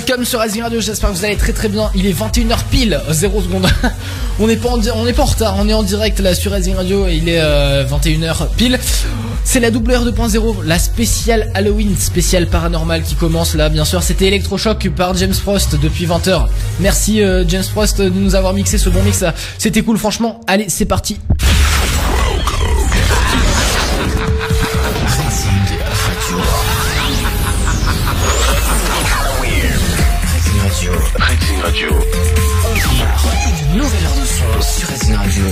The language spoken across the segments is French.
Welcome sur Azing Radio, j'espère que vous allez très très bien. Il est 21h pile, 0 secondes. on n'est pas en on est pas en retard, on est en direct là sur Azing Radio et il est 21h euh, pile. C'est la double heure 2.0, la spéciale Halloween, spéciale paranormal qui commence là. Bien sûr, c'était Electroshock par James Frost depuis 20h. Merci euh, James Frost de nous avoir mixé ce bon mix. C'était cool, franchement. Allez, c'est parti. Radio. Nouvelle sur Radio.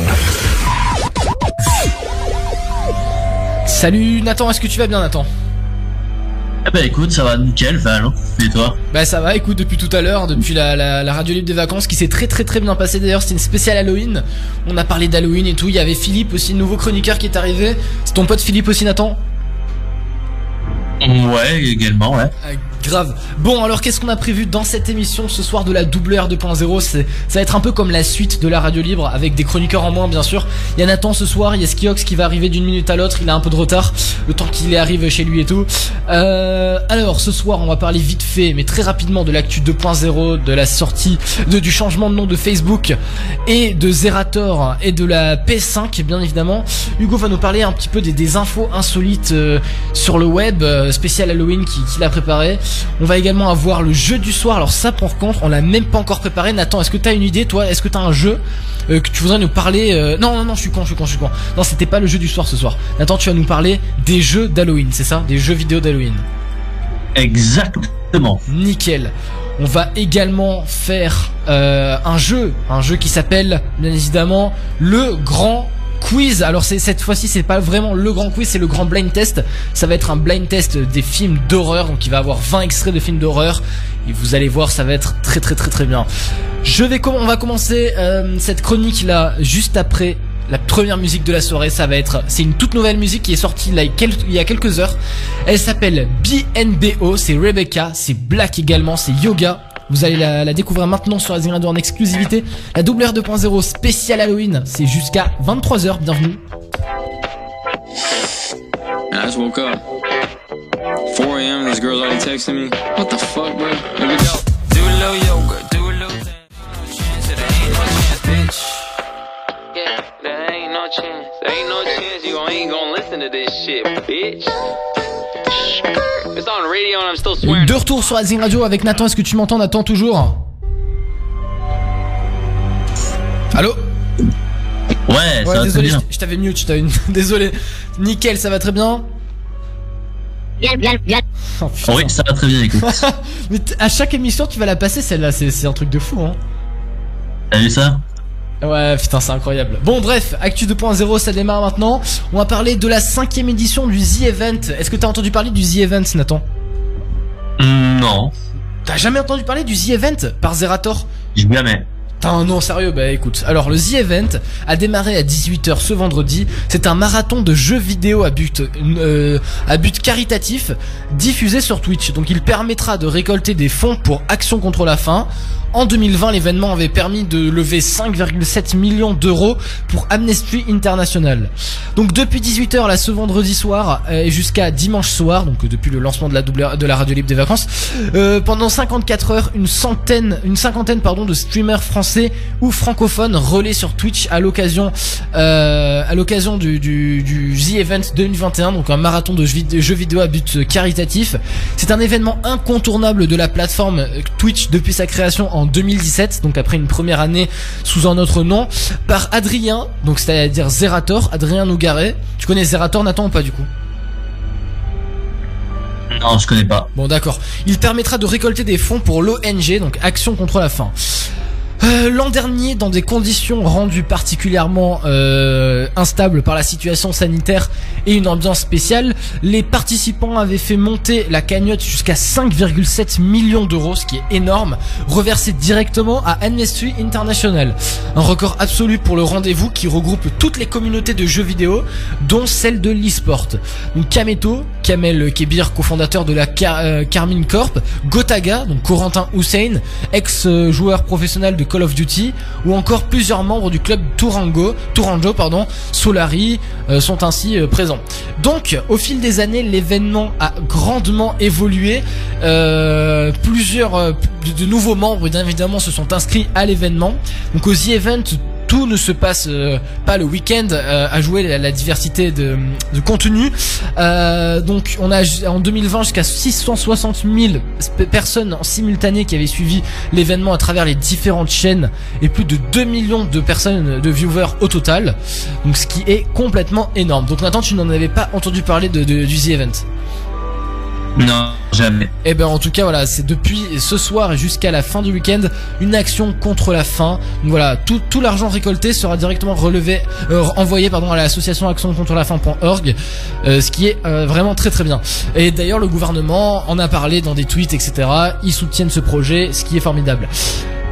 Salut Nathan, est-ce que tu vas bien Nathan? Eh bah écoute, ça va nickel, Val, et toi? Bah ça va, écoute, depuis tout à l'heure, depuis la, la, radio libre des vacances qui s'est très très très bien passé d'ailleurs, c'était une spéciale Halloween, on a parlé d'Halloween et tout, il y avait Philippe aussi, nouveau chroniqueur qui est arrivé, c'est ton pote Philippe aussi Nathan? Ouais, également, ouais. Grave. Bon, alors qu'est-ce qu'on a prévu dans cette émission ce soir de la double R 2.0 C'est, ça va être un peu comme la suite de la radio libre avec des chroniqueurs en moins, bien sûr. Il y a Nathan ce soir, il y a Skiox qui va arriver d'une minute à l'autre. Il a un peu de retard, le temps qu'il arrive chez lui et tout. Euh, alors, ce soir, on va parler vite fait, mais très rapidement de l'actu 2.0, de la sortie, de, du changement de nom de Facebook et de Zerator et de la P5, bien évidemment. Hugo va nous parler un petit peu des, des infos insolites euh, sur le web. Euh, spécial Halloween qu'il a préparé. On va également avoir le jeu du soir. Alors ça pour contre, on l'a même pas encore préparé. Nathan, est-ce que t'as une idée toi? Est-ce que t'as un jeu euh, que tu voudrais nous parler euh, Non, non, non, je suis con, je suis con, je suis con. Non, c'était pas le jeu du soir ce soir. Nathan, tu vas nous parler des jeux d'Halloween, c'est ça? Des jeux vidéo d'Halloween. Exactement. Nickel. On va également faire euh, un jeu, un jeu qui s'appelle bien évidemment le Grand quiz. Alors c'est cette fois-ci c'est pas vraiment le grand quiz, c'est le grand blind test. Ça va être un blind test des films d'horreur. Donc il va avoir 20 extraits de films d'horreur et vous allez voir ça va être très très très très bien. Je vais on va commencer euh, cette chronique là juste après la première musique de la soirée, ça va être, c'est une toute nouvelle musique qui est sortie là il y a quelques heures. Elle s'appelle BNBO, c'est Rebecca, c'est Black également, c'est Yoga. Vous allez la, découvrir maintenant sur Azing Radio en exclusivité. La double R 2.0 spécial Halloween, c'est jusqu'à 23h. Bienvenue. I just woke up. 4 a.m. This girl's already texting me. What the fuck, bro? Here we go. Do a little yoga, do a little thing. There ain't no chance, bitch. Yeah, there ain't no chance. There ain't no chance you ain't gonna listen to this shit, bitch. De retour sur Azing Radio avec Nathan, est-ce que tu m'entends Nathan toujours Allô Ouais, ça va désolé, très bien. je t'avais mute, je t'avais désolé. Nickel, ça va très bien Bien, bien, bien. Oh, oui, ça va très bien, écoute. Mais à chaque émission, tu vas la passer celle-là, c'est un truc de fou, hein. T'as vu ça? Ouais, putain, c'est incroyable. Bon, bref, Actu 2.0, ça démarre maintenant. On va parler de la cinquième édition du The Event. Est-ce que t'as entendu parler du The Event, Nathan? Non. T'as jamais entendu parler du The Event par Zerator? Jamais. Putain, non, sérieux, bah écoute. Alors, le The Event a démarré à 18h ce vendredi. C'est un marathon de jeux vidéo à but, euh, à but caritatif diffusé sur Twitch. Donc, il permettra de récolter des fonds pour Action contre la faim en 2020, l'événement avait permis de lever 5,7 millions d'euros pour Amnesty International. Donc depuis 18h là ce vendredi soir euh, et jusqu'à dimanche soir, donc depuis le lancement de la double de la radio libre des vacances, euh, pendant 54 heures, une centaine, une cinquantaine pardon de streamers français ou francophones relais sur Twitch à l'occasion euh, à l'occasion du, du, du The Event 2021, donc un marathon de jeux vidéo à but caritatif. C'est un événement incontournable de la plateforme Twitch depuis sa création en 2017, donc après une première année sous un autre nom, par Adrien, donc c'est-à-dire Zerator, Adrien Nougaret. Tu connais Zerator, Nathan, ou pas du coup? Non, je connais pas. Bon, d'accord. Il permettra de récolter des fonds pour l'ONG, donc Action contre la faim. Euh, l'an dernier, dans des conditions rendues particulièrement euh, instables par la situation sanitaire et une ambiance spéciale, les participants avaient fait monter la cagnotte jusqu'à 5,7 millions d'euros, ce qui est énorme, reversé directement à Amnesty International. Un record absolu pour le rendez-vous qui regroupe toutes les communautés de jeux vidéo, dont celle de l'e-sport. Kameto, Kamel Kebir, cofondateur de la Carmine Corp, Gotaga, donc Corentin Hussein, ex-joueur professionnel de Call of Duty, ou encore plusieurs membres du club Tourango, Tourango pardon, Solari euh, sont ainsi euh, présents. Donc, au fil des années, l'événement a grandement évolué. Euh, plusieurs de nouveaux membres, bien évidemment, se sont inscrits à l'événement. Donc, au The Event, tout ne se passe euh, pas le week-end euh, à jouer la, la diversité de, contenu. Euh, donc on a en 2020 jusqu'à 660 000 sp- personnes en simultané qui avaient suivi l'événement à travers les différentes chaînes et plus de 2 millions de personnes de viewers au total. Donc ce qui est complètement énorme. Donc Nathan, tu n'en avais pas entendu parler de, de- du The Event. Non, jamais. Et ben en tout cas voilà, c'est depuis ce soir jusqu'à la fin du week-end une action contre la faim. Donc voilà, tout, l'argent récolté sera directement relevé, euh, envoyé pardon à l'association action contre la faim.org, euh, ce qui est euh, vraiment très très bien. Et d'ailleurs le gouvernement en a parlé dans des tweets etc. Ils soutiennent ce projet, ce qui est formidable.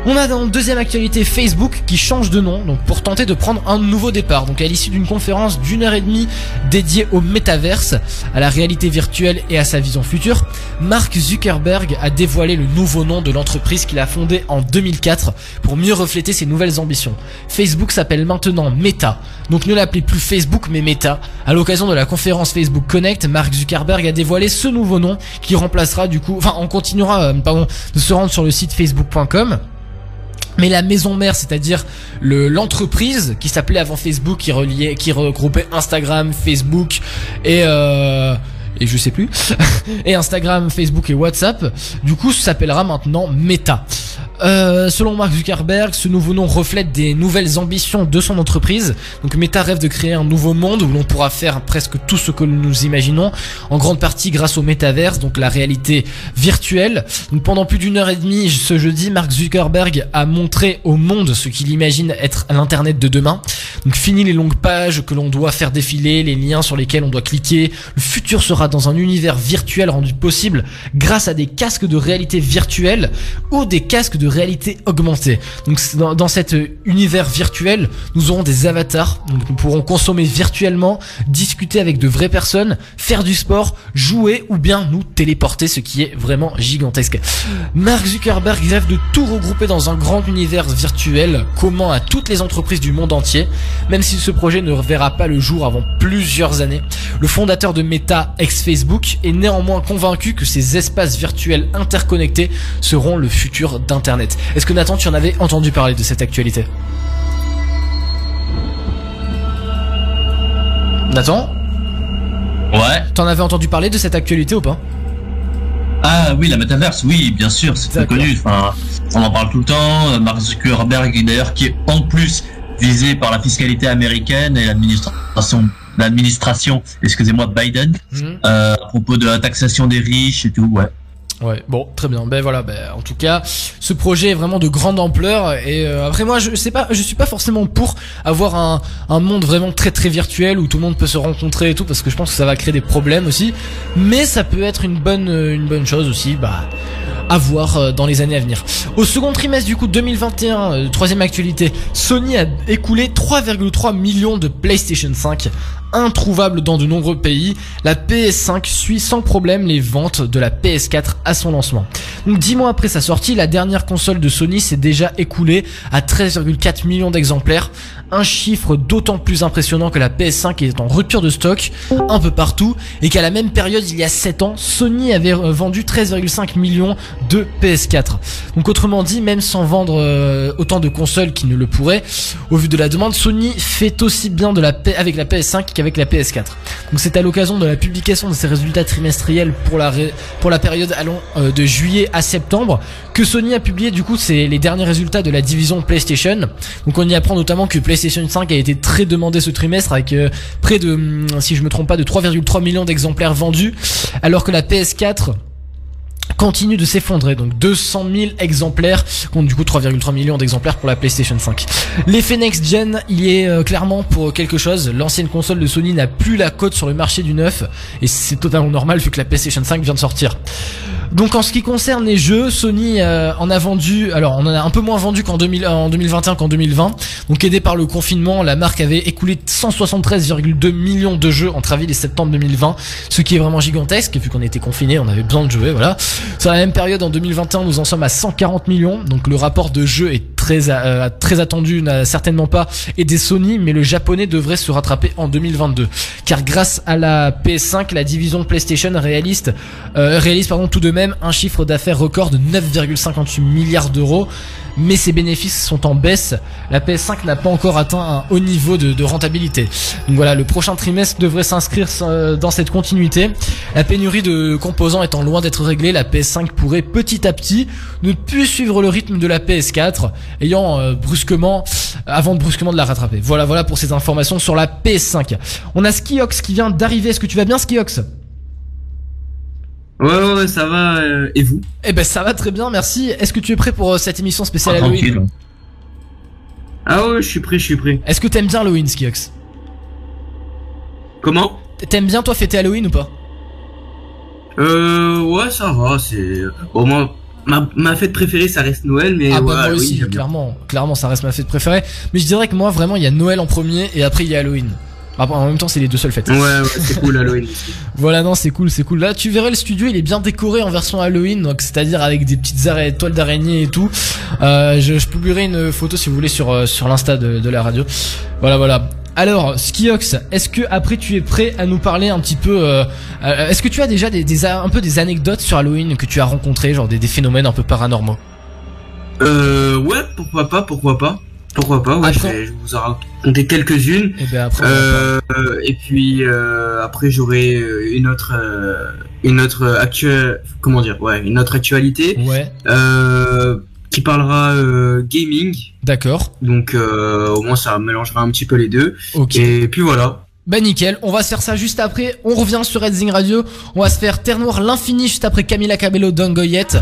On a dans deuxième actualité Facebook qui change de nom donc pour tenter de prendre un nouveau départ. Donc à l'issue d'une conférence d'une heure et demie dédiée au métaverse, à la réalité virtuelle et à sa vision future, Mark Zuckerberg a dévoilé le nouveau nom de l'entreprise qu'il a fondée en 2004 pour mieux refléter ses nouvelles ambitions. Facebook s'appelle maintenant Meta. Donc ne l'appelez plus Facebook mais Meta. À l'occasion de la conférence Facebook Connect, Mark Zuckerberg a dévoilé ce nouveau nom qui remplacera du coup, enfin on continuera euh, pardon de se rendre sur le site facebook.com. Mais la maison mère, c'est-à-dire le l'entreprise qui s'appelait avant Facebook, qui reliait, qui regroupait Instagram, Facebook et euh, et je sais plus et Instagram, Facebook et WhatsApp, du coup s'appellera maintenant Meta. Euh, selon Mark Zuckerberg, ce nouveau nom reflète des nouvelles ambitions de son entreprise. Donc Meta rêve de créer un nouveau monde où l'on pourra faire presque tout ce que nous imaginons, en grande partie grâce au métaverse, donc la réalité virtuelle. Donc pendant plus d'une heure et demie ce jeudi, Mark Zuckerberg a montré au monde ce qu'il imagine être l'internet de demain. Donc fini les longues pages que l'on doit faire défiler, les liens sur lesquels on doit cliquer. Le futur sera dans un univers virtuel rendu possible grâce à des casques de réalité virtuelle ou des casques de réalité augmentée. Donc dans, dans cet euh, univers virtuel, nous aurons des avatars, donc nous pourrons consommer virtuellement, discuter avec de vraies personnes, faire du sport, jouer ou bien nous téléporter, ce qui est vraiment gigantesque. Mark Zuckerberg rêve de tout regrouper dans un grand univers virtuel commun à toutes les entreprises du monde entier, même si ce projet ne verra pas le jour avant plusieurs années. Le fondateur de Meta, ex-Facebook, est néanmoins convaincu que ces espaces virtuels interconnectés seront le futur d'Internet. Est-ce que Nathan, tu en avais entendu parler de cette actualité? Nathan, Ouais. t'en avais entendu parler de cette actualité ou pas? Ah oui, la métaverse, oui, bien sûr, c'est très connu. Enfin, on en parle tout le temps. Euh, Mark Zuckerberg, d'ailleurs, qui est en plus visé par la fiscalité américaine et l'administration, l'administration, excusez-moi, Biden, euh, à propos de la taxation des riches et tout. Ouais. Ouais, bon, très bien. Ben voilà, ben en tout cas, ce projet est vraiment de grande ampleur et euh, après moi je sais pas, je suis pas forcément pour avoir un, un monde vraiment très très virtuel où tout le monde peut se rencontrer et tout parce que je pense que ça va créer des problèmes aussi, mais ça peut être une bonne une bonne chose aussi, bah à voir euh, dans les années à venir. Au second trimestre du coup 2021, euh, troisième actualité, Sony a écoulé 3,3 millions de PlayStation 5 introuvable dans de nombreux pays, la PS5 suit sans problème les ventes de la PS4 à son lancement. Donc 10 mois après sa sortie, la dernière console de Sony s'est déjà écoulée à 13,4 millions d'exemplaires, un chiffre d'autant plus impressionnant que la PS5 est en rupture de stock un peu partout et qu'à la même période il y a 7 ans, Sony avait euh, vendu 13,5 millions de PS4. Donc autrement dit, même sans vendre euh, autant de consoles qu'il ne le pourrait, au vu de la demande, Sony fait aussi bien de la avec la PS5 qu'avec la PS4. Donc c'est à l'occasion de la publication de ses résultats trimestriels pour la pour la période allons euh, de juillet à septembre que Sony a publié du coup les derniers résultats de la division PlayStation. Donc on y apprend notamment que PlayStation 5 a été très demandé ce trimestre avec euh, près de hum, si je me trompe pas de 3,3 millions d'exemplaires vendus alors que la PS4 continue de s'effondrer, donc 200 000 exemplaires, contre du coup 3,3 millions d'exemplaires pour la PlayStation 5. L'effet next-gen, il est euh, clairement pour quelque chose, l'ancienne console de Sony n'a plus la cote sur le marché du neuf, et c'est totalement normal vu que la PlayStation 5 vient de sortir. Donc en ce qui concerne les jeux, Sony euh, en a vendu, alors on en a un peu moins vendu qu'en 2000 en 2021 qu'en 2020. Donc aidé par le confinement, la marque avait écoulé 173,2 millions de jeux entre avril et septembre 2020, ce qui est vraiment gigantesque vu qu'on était confiné, on avait besoin de jouer, voilà. Sur la même période en 2021, nous en sommes à 140 millions, donc le rapport de jeux est très euh, très attendu n'a certainement pas et des Sony, mais le japonais devrait se rattraper en 2022. Car grâce à la PS5, la division PlayStation réalise, euh, réalise pardon, tout de même un chiffre d'affaires record de 9,58 milliards d'euros mais ses bénéfices sont en baisse. La PS5 n'a pas encore atteint un haut niveau de, rentabilité. Donc voilà, le prochain trimestre devrait s'inscrire euh, dans cette continuité. La pénurie de composants étant loin d'être réglée, la PS5 pourrait petit à petit ne plus suivre le rythme de la PS4, ayant euh, brusquement, avant de brusquement de la rattraper. Voilà, voilà pour ces informations sur la PS5. On a Skiox qui vient d'arriver. Est-ce que tu vas bien, Skiox? Ouais, ouais, ça va. Euh, et vous? Eh ben, ça va très bien, merci. Est-ce que tu es prêt pour euh, cette émission spéciale ah, Halloween Ah ouais, je suis prêt, je suis prêt. Est-ce que t'aimes bien Halloween, Skiox? Comment? T'aimes bien toi fêter Halloween ou pas? Euh, ouais, ça va. C'est bon moi. Ma, ma, fête préférée ça reste Noël mais ah bah moi aussi clairement clairement ça reste ma fête préférée mais je dirais que moi vraiment il y a Noël en premier et après il y a Halloween bah, en même temps, c'est les deux seules fêtes. Ouais, ouais c'est cool Halloween. voilà, non, c'est cool, c'est cool. Là, tu verrais le studio, il est bien décoré en version Halloween, donc c'est-à-dire avec des petites toiles d'araignée et tout. Euh, je, je, publierai une photo si vous voulez sur euh, sur l'insta de, de, la radio. Voilà, voilà. Alors, Skiox, est-ce que après tu es prêt à nous parler un petit peu euh, euh Est-ce que tu as déjà des, des, un peu des anecdotes sur Halloween que tu as rencontré, genre des, des phénomènes un peu paranormaux? Euh, ouais, pourquoi pas, pourquoi pas. Pourquoi pas, ouais, je, vous en raconter quelques-unes. Et, eh ben après, euh, et puis euh, après j'aurai euh, une autre euh, une autre actuelle comment dire ouais une autre actualité ouais. qui parlera gaming. D'accord. Donc au moins ça mélangera un petit peu les deux. Ok. Et puis voilà. Bah nickel, on va se faire ça juste après, on revient sur Redzing Radio, on va se faire Terre Noire l'infini juste après Camila Cabello Dongoyette.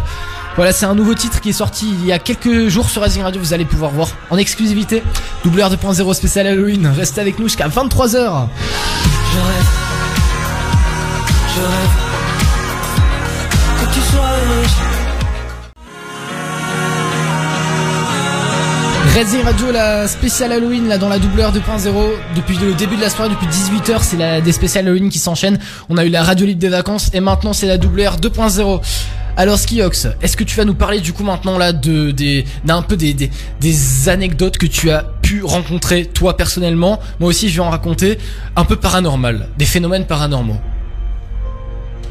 Voilà, c'est un nouveau titre qui est sorti il y a quelques jours sur Racing Radio. Vous allez pouvoir voir en exclusivité. WR 2.0 spécial Halloween. Restez avec nous jusqu'à 23h. Je rêve. Je rêve. Que tu sois Radio, la spéciale Halloween, là, dans la WR 2.0. Depuis le début de la soirée, depuis 18h, c'est la, des spéciales Halloween qui s'enchaînent. On a eu la radio libre des vacances et maintenant c'est la WR 2.0. Alors Skiox, est-ce que tu vas nous parler du coup maintenant là de des d'un peu des, des, des anecdotes que tu as pu rencontrer toi personnellement? Moi aussi je vais en raconter un peu paranormal, des phénomènes paranormaux.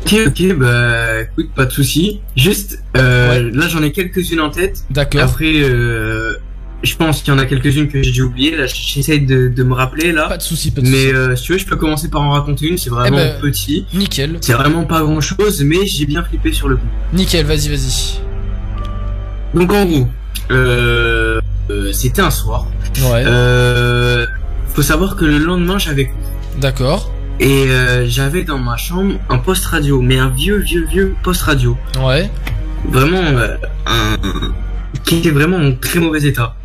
Ok, ok, bah écoute, pas de souci. Juste, euh, là j'en ai quelques-unes en tête. D'accord. Après, euh, je pense qu'il y en a quelques-unes que j'ai dû oublier. Là, j'essaie de, de, me rappeler là. Pas de souci, pas de souci. Mais euh, si tu veux, je peux commencer par en raconter une. C'est vraiment eh ben, petit. Nickel. C'est vraiment pas grand-chose, mais j'ai bien flippé sur le coup. Nickel, vas-y, vas-y. Donc en gros, euh, euh, c'était un soir. Ouais. Euh, faut savoir que le lendemain, j'avais cours. D'accord. Et j'avais dans ma chambre un poste radio, mais un vieux, vieux, vieux poste radio. Ouais. Vraiment un qui était vraiment en très mauvais état.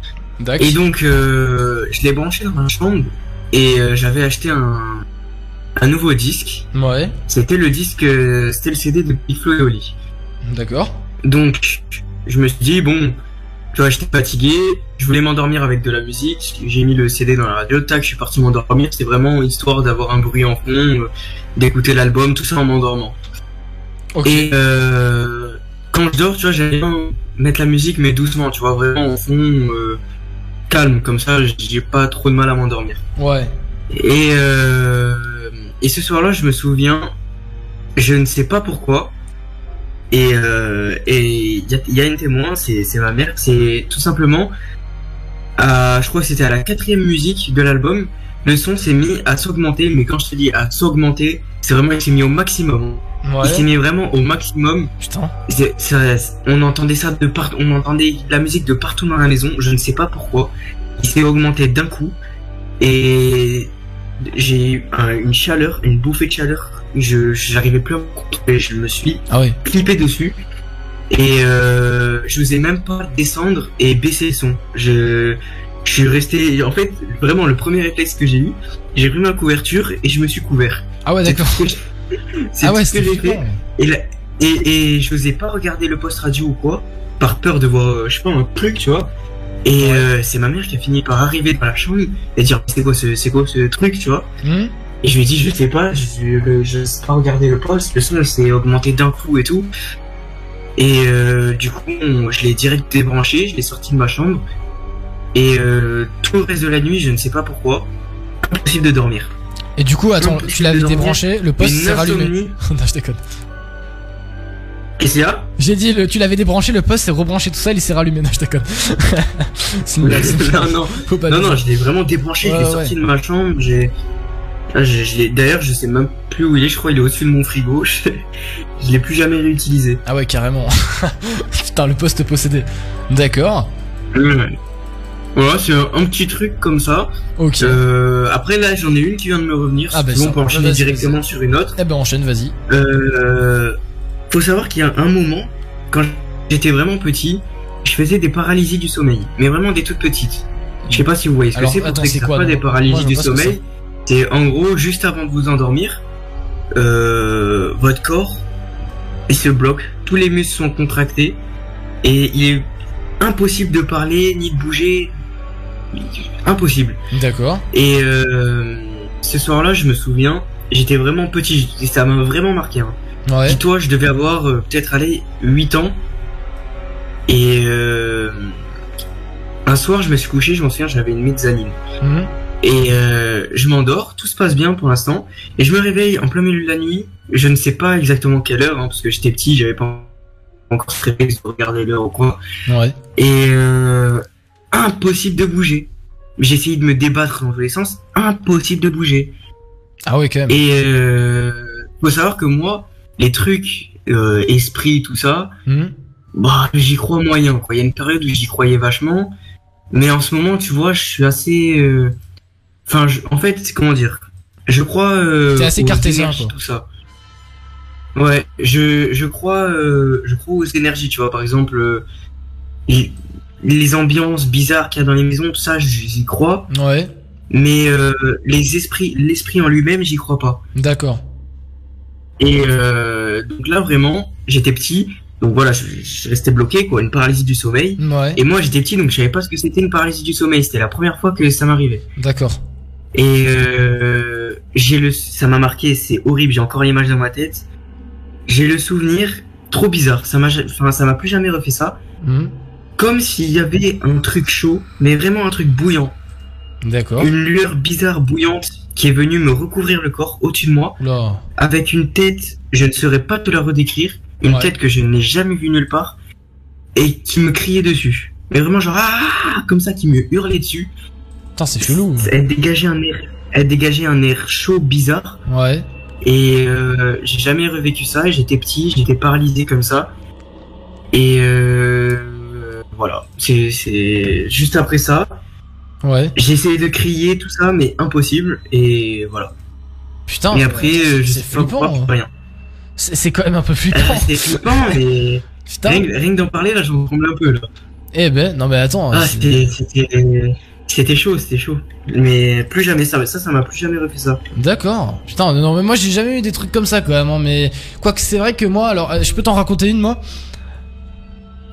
Et donc, euh, je l'ai branché dans ma chambre et euh, j'avais acheté un, un nouveau disque. Ouais. C'était le disque, euh, c'était le CD de Big Flo et Oli. D'accord. Donc, je me suis dit, bon, tu vois, j'étais fatigué, je voulais m'endormir avec de la musique, j'ai mis le CD dans la radio, tac, je suis parti m'endormir, c'était vraiment histoire d'avoir un bruit en fond, d'écouter l'album, tout ça en m'endormant. Et euh, quand je dors, tu vois, j'aime bien mettre la musique, mais doucement, tu vois, vraiment au fond, calme, comme ça, j'ai pas trop de mal à m'endormir. Ouais. Et, euh, et ce soir-là, je me souviens, je ne sais pas pourquoi, et euh, et il y a, y a, une témoin, c'est ma mère, c'est tout simplement, à, je crois que c'était à la quatrième musique de l'album, le son s'est mis à s'augmenter, mais quand je te dis à s'augmenter, c'est vraiment il s'est mis au maximum. Il s'est mis vraiment au maximum. Putain. on entendait ça de partout, on entendait la musique de partout dans la maison. Je ne sais pas pourquoi. Il s'est augmenté d'un coup et j'ai eu une chaleur, une bouffée de chaleur. Je j'arrivais plus à me contrôler. Je me suis ah clippé dessus et euh, je n'osais même pas descendre et baisser le son. Je je suis resté, en fait, vraiment le premier réflexe que j'ai eu, j'ai pris ma couverture et je me suis couvert. Ah ouais, d'accord. C'est ah ouais, ce que j'ai fait. Et, et, et je n'osais pas regarder le poste radio ou quoi, par peur de voir, je sais pas, un truc, tu vois. Et euh, c'est ma mère qui a fini par arriver dans la chambre et dire c'est quoi ce c'est quoi ce truc, tu vois. Hmm. Et je lui ai dit je sais pas, je, je, sais pas regarder le poste, le son s'est augmenté d'un coup et tout. Et euh, du coup, je l'ai direct débranché, je l'ai sorti de ma chambre Et euh, tout le reste de la nuit, je ne sais pas pourquoi, impossible de dormir. Et du coup, attends, tu l'avais débranché, le poste s'est rallumé. non, je déconne. Qu'est-ce qu'il y a? J'ai dit, le- tu l'avais débranché, le poste s'est rebranché tout seul, il s'est rallumé. Non, je déconne. Non, non, non, non, je l'ai vraiment débranché, je l'ai ouais. sorti de ma chambre, j'ai... D'ailleurs, je sais même plus où il est, je crois qu'il est au-dessus de mon frigo, je, je l'ai plus jamais réutilisé. Ah ouais, carrément. Putain, le poste possédé. D'accord. Voilà, c'est un, un petit truc comme ça. Ok. Euh, après, là, j'en ai une qui vient de me revenir, Ah, bah, ça- on peut enchaîner directement sur une autre. Eh ben, enchaîne, vas-y. Euh, faut savoir qu'il y a un moment, quand j'étais vraiment petit, je faisais des paralysies du sommeil, mais vraiment des toutes petites. Je sais pas si vous voyez ce que c'est, attends, ceux qui c'est quoi, pas des paralysies du que sommeil. C'est en gros, juste avant de vous endormir, euh, votre corps, il se bloque, tous les muscles sont contractés, et il est impossible de parler, ni de bouger, impossible. D'accord. Et euh, ce soir-là, je me souviens, j'étais vraiment petit, et ça m'a vraiment marqué. Hein. Ouais. Dis-toi, je devais avoir euh, peut-être aller 8 ans. Et euh, un soir, je me suis couché, je m'en souviens, j'avais une mezzanine. Mhm. Et euh, je m'endors, tout se passe bien pour l'instant. Et je me réveille en plein milieu de la nuit. Je ne sais pas exactement quelle heure, hein, parce que j'étais petit, j'avais pas encore réflexe de regarder l'heure au coin. Ouais. Et euh, impossible de bouger. J'ai essayé de me débattre dans tous les sens, impossible de bouger. Ah ouais, quand même. Et euh, faut savoir que moi, les trucs, euh, esprit, tout ça, Mhm. bah j'y crois moyen. Quoi. Il y a une période où j'y croyais vachement, mais en ce moment, tu vois, je suis assez. euh, Enfin, je- en fait, c'est comment dire? Je crois. Euh, T'es assez cartésien, quoi. Tout ça. Ouais, je je crois euh, je crois aux énergies. Tu vois, par exemple, euh, les, ambiances bizarres qu'il y a dans les maisons, tout ça, j'y crois. Ouais. Mais euh, les esprits, l'esprit en lui-même, j'y crois pas. D'accord. Et euh, donc là vraiment, j'étais petit, donc voilà, je, je restais bloqué quoi, une paralysie du sommeil. Ouais. Et moi j'étais petit donc je savais pas ce que c'était une paralysie du sommeil. C'était la première fois que ça m'arrivait. D'accord. Et euh, j'ai le, ça m'a marqué, c'est horrible, j'ai encore l'image dans ma tête. J'ai le souvenir trop bizarre. Ça m'a, enfin ça m'a plus jamais refait ça. Mhm. Comme s'il y avait un truc chaud, mais vraiment un truc bouillant, D'accord. une lueur bizarre bouillante qui est venue me recouvrir le corps au-dessus de moi. Oula. avec une tête, je ne saurais pas te la redécrire, une Ouais. tête que je n'ai jamais vue nulle part, et qui me criait dessus. Mais vraiment genre ah comme ça, qui me hurlait dessus. Putain, c'est chelou. Elle dégageait un air, elle dégageait un air chaud bizarre. Ouais. Et euh, j'ai jamais revécu ça. J'étais petit, j'étais paralysé comme ça. Et euh, voilà, c'est c'est juste après ça, Ouais. j'ai essayé de crier tout ça, mais impossible. Et voilà. Putain. et après, c'est- euh, je sais flippant. pourquoi, rien. C'est quand même un peu flippant. Euh, C'est flippant, mais Putain. Rien, que- rien que d'en parler, là, j'en tremble un peu, là. Eh ben, non mais attends. Ah, c'était, c'était, c'était chaud, c'était chaud. Mais plus jamais ça, ça, ça m'a plus jamais refait ça. D'accord. Putain, non mais moi j'ai jamais eu des trucs comme ça quand même. hein, mais quoique c'est vrai que moi, alors euh, je peux t'en raconter une moi?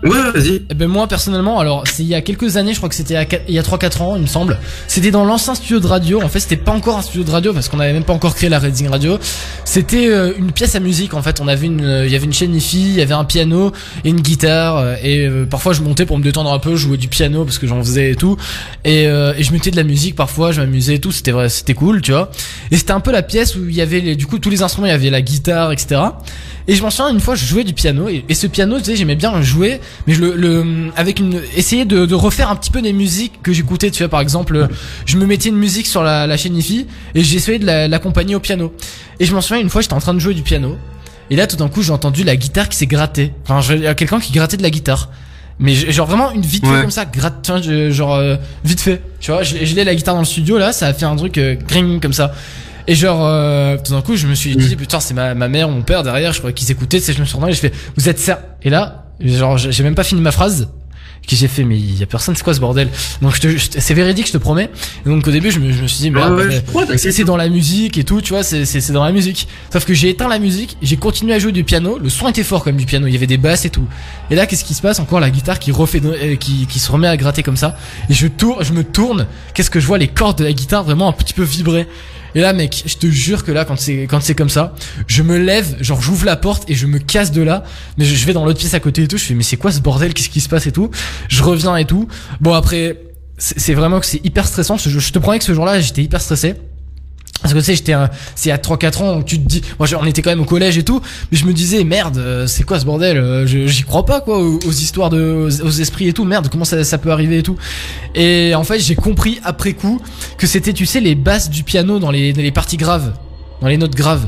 Ouais, vas-y. Eh ben moi personnellement, alors c'est il y a quelques années, je crois que c'était il y a quatre- il y a 3-4 ans, il me semble. C'était dans l'ancien studio de radio. En fait, c'était pas encore un studio de radio parce qu'on avait même pas encore créé la Reading Radio. C'était euh, une pièce à musique. En fait, on avait une, euh, il y avait une chaîne IFI, il y avait un piano et une guitare. euh, et euh, parfois je montais pour me détendre un peu, jouais du piano parce que j'en faisais et tout. Et, euh, et je mettais de la musique parfois, je m'amusais et tout. C'était vrai, c'était cool, tu vois. Et c'était un peu la pièce où il y avait les, du coup tous les instruments, il y avait la guitare, etc. Et je m'en souviens une fois, je jouais du piano et, et ce piano, tu sais, j'aimais bien jouer, mais je le, le avec une essayer de, de refaire un petit peu des musiques que j'écoutais. Tu vois, par exemple, je me mettais une musique sur la, la chaîne IFI et j'essayais de la- l'accompagner au piano. Et je m'en souviens une fois, j'étais en train de jouer du piano et là, tout d'un coup, j'ai entendu la guitare qui s'est grattée. Enfin, je- il y a quelqu'un qui grattait de la guitare. Mais genre vraiment une vite fait Ouais. comme ça, gratte, genre euh, vite fait. Tu vois, je, je l'ai la guitare dans le studio là, ça a fait un truc euh, gring comme ça. Et genre, euh, tout d'un coup, je me suis dit, putain, c'est ma, ma mère, mon père derrière, je croyais qu'ils écoutaient, tu sais, je me suis retourné et je fais, vous êtes ser... Et là, genre, j'ai même pas fini ma phrase. Que j'ai fait, mais il y a personne, c'est quoi ce bordel? Donc, je c'est véridique, je te promets. Et donc, au début, je me, je me suis dit, ouais, mais- c'est dans la musique et tout, tu vois, c'est c'est- c'est dans la musique. Sauf que j'ai éteint la musique, j'ai continué à jouer du piano, le son était fort comme du piano, il y avait des basses et tout. Et là, qu'est-ce qui se passe? Encore la guitare qui refait, euh, qui, qui se remet à gratter comme ça. Et je tourne, je me tourne, qu'est-ce que je vois? Les cordes de la guitare vraiment un petit peu vibrer. Et là, mec, je te jure que là, quand c'est quand c'est comme ça, je me lève, genre j'ouvre la porte et je me casse de là. Mais je, vais dans l'autre pièce à côté et tout. Je fais mais c'est quoi ce bordel? Qu'est-ce qui se passe et tout? Je reviens et tout. Bon après, c'est vraiment que c'est hyper stressant. Je te promets que ce jour-là, j'étais hyper stressé. Parce que tu sais, j'étais un, c'est à 3-4 ans, donc tu te dis, moi on était quand même au collège et tout, mais je me disais, merde, euh, c'est quoi ce bordel euh, je- J'y crois pas quoi, aux, aux histoires de, aux, aux esprits et tout, merde, comment ça, ça peut arriver et tout. Et en fait, j'ai compris après coup que c'était, tu sais, les basses du piano dans les, dans les parties graves, dans les notes graves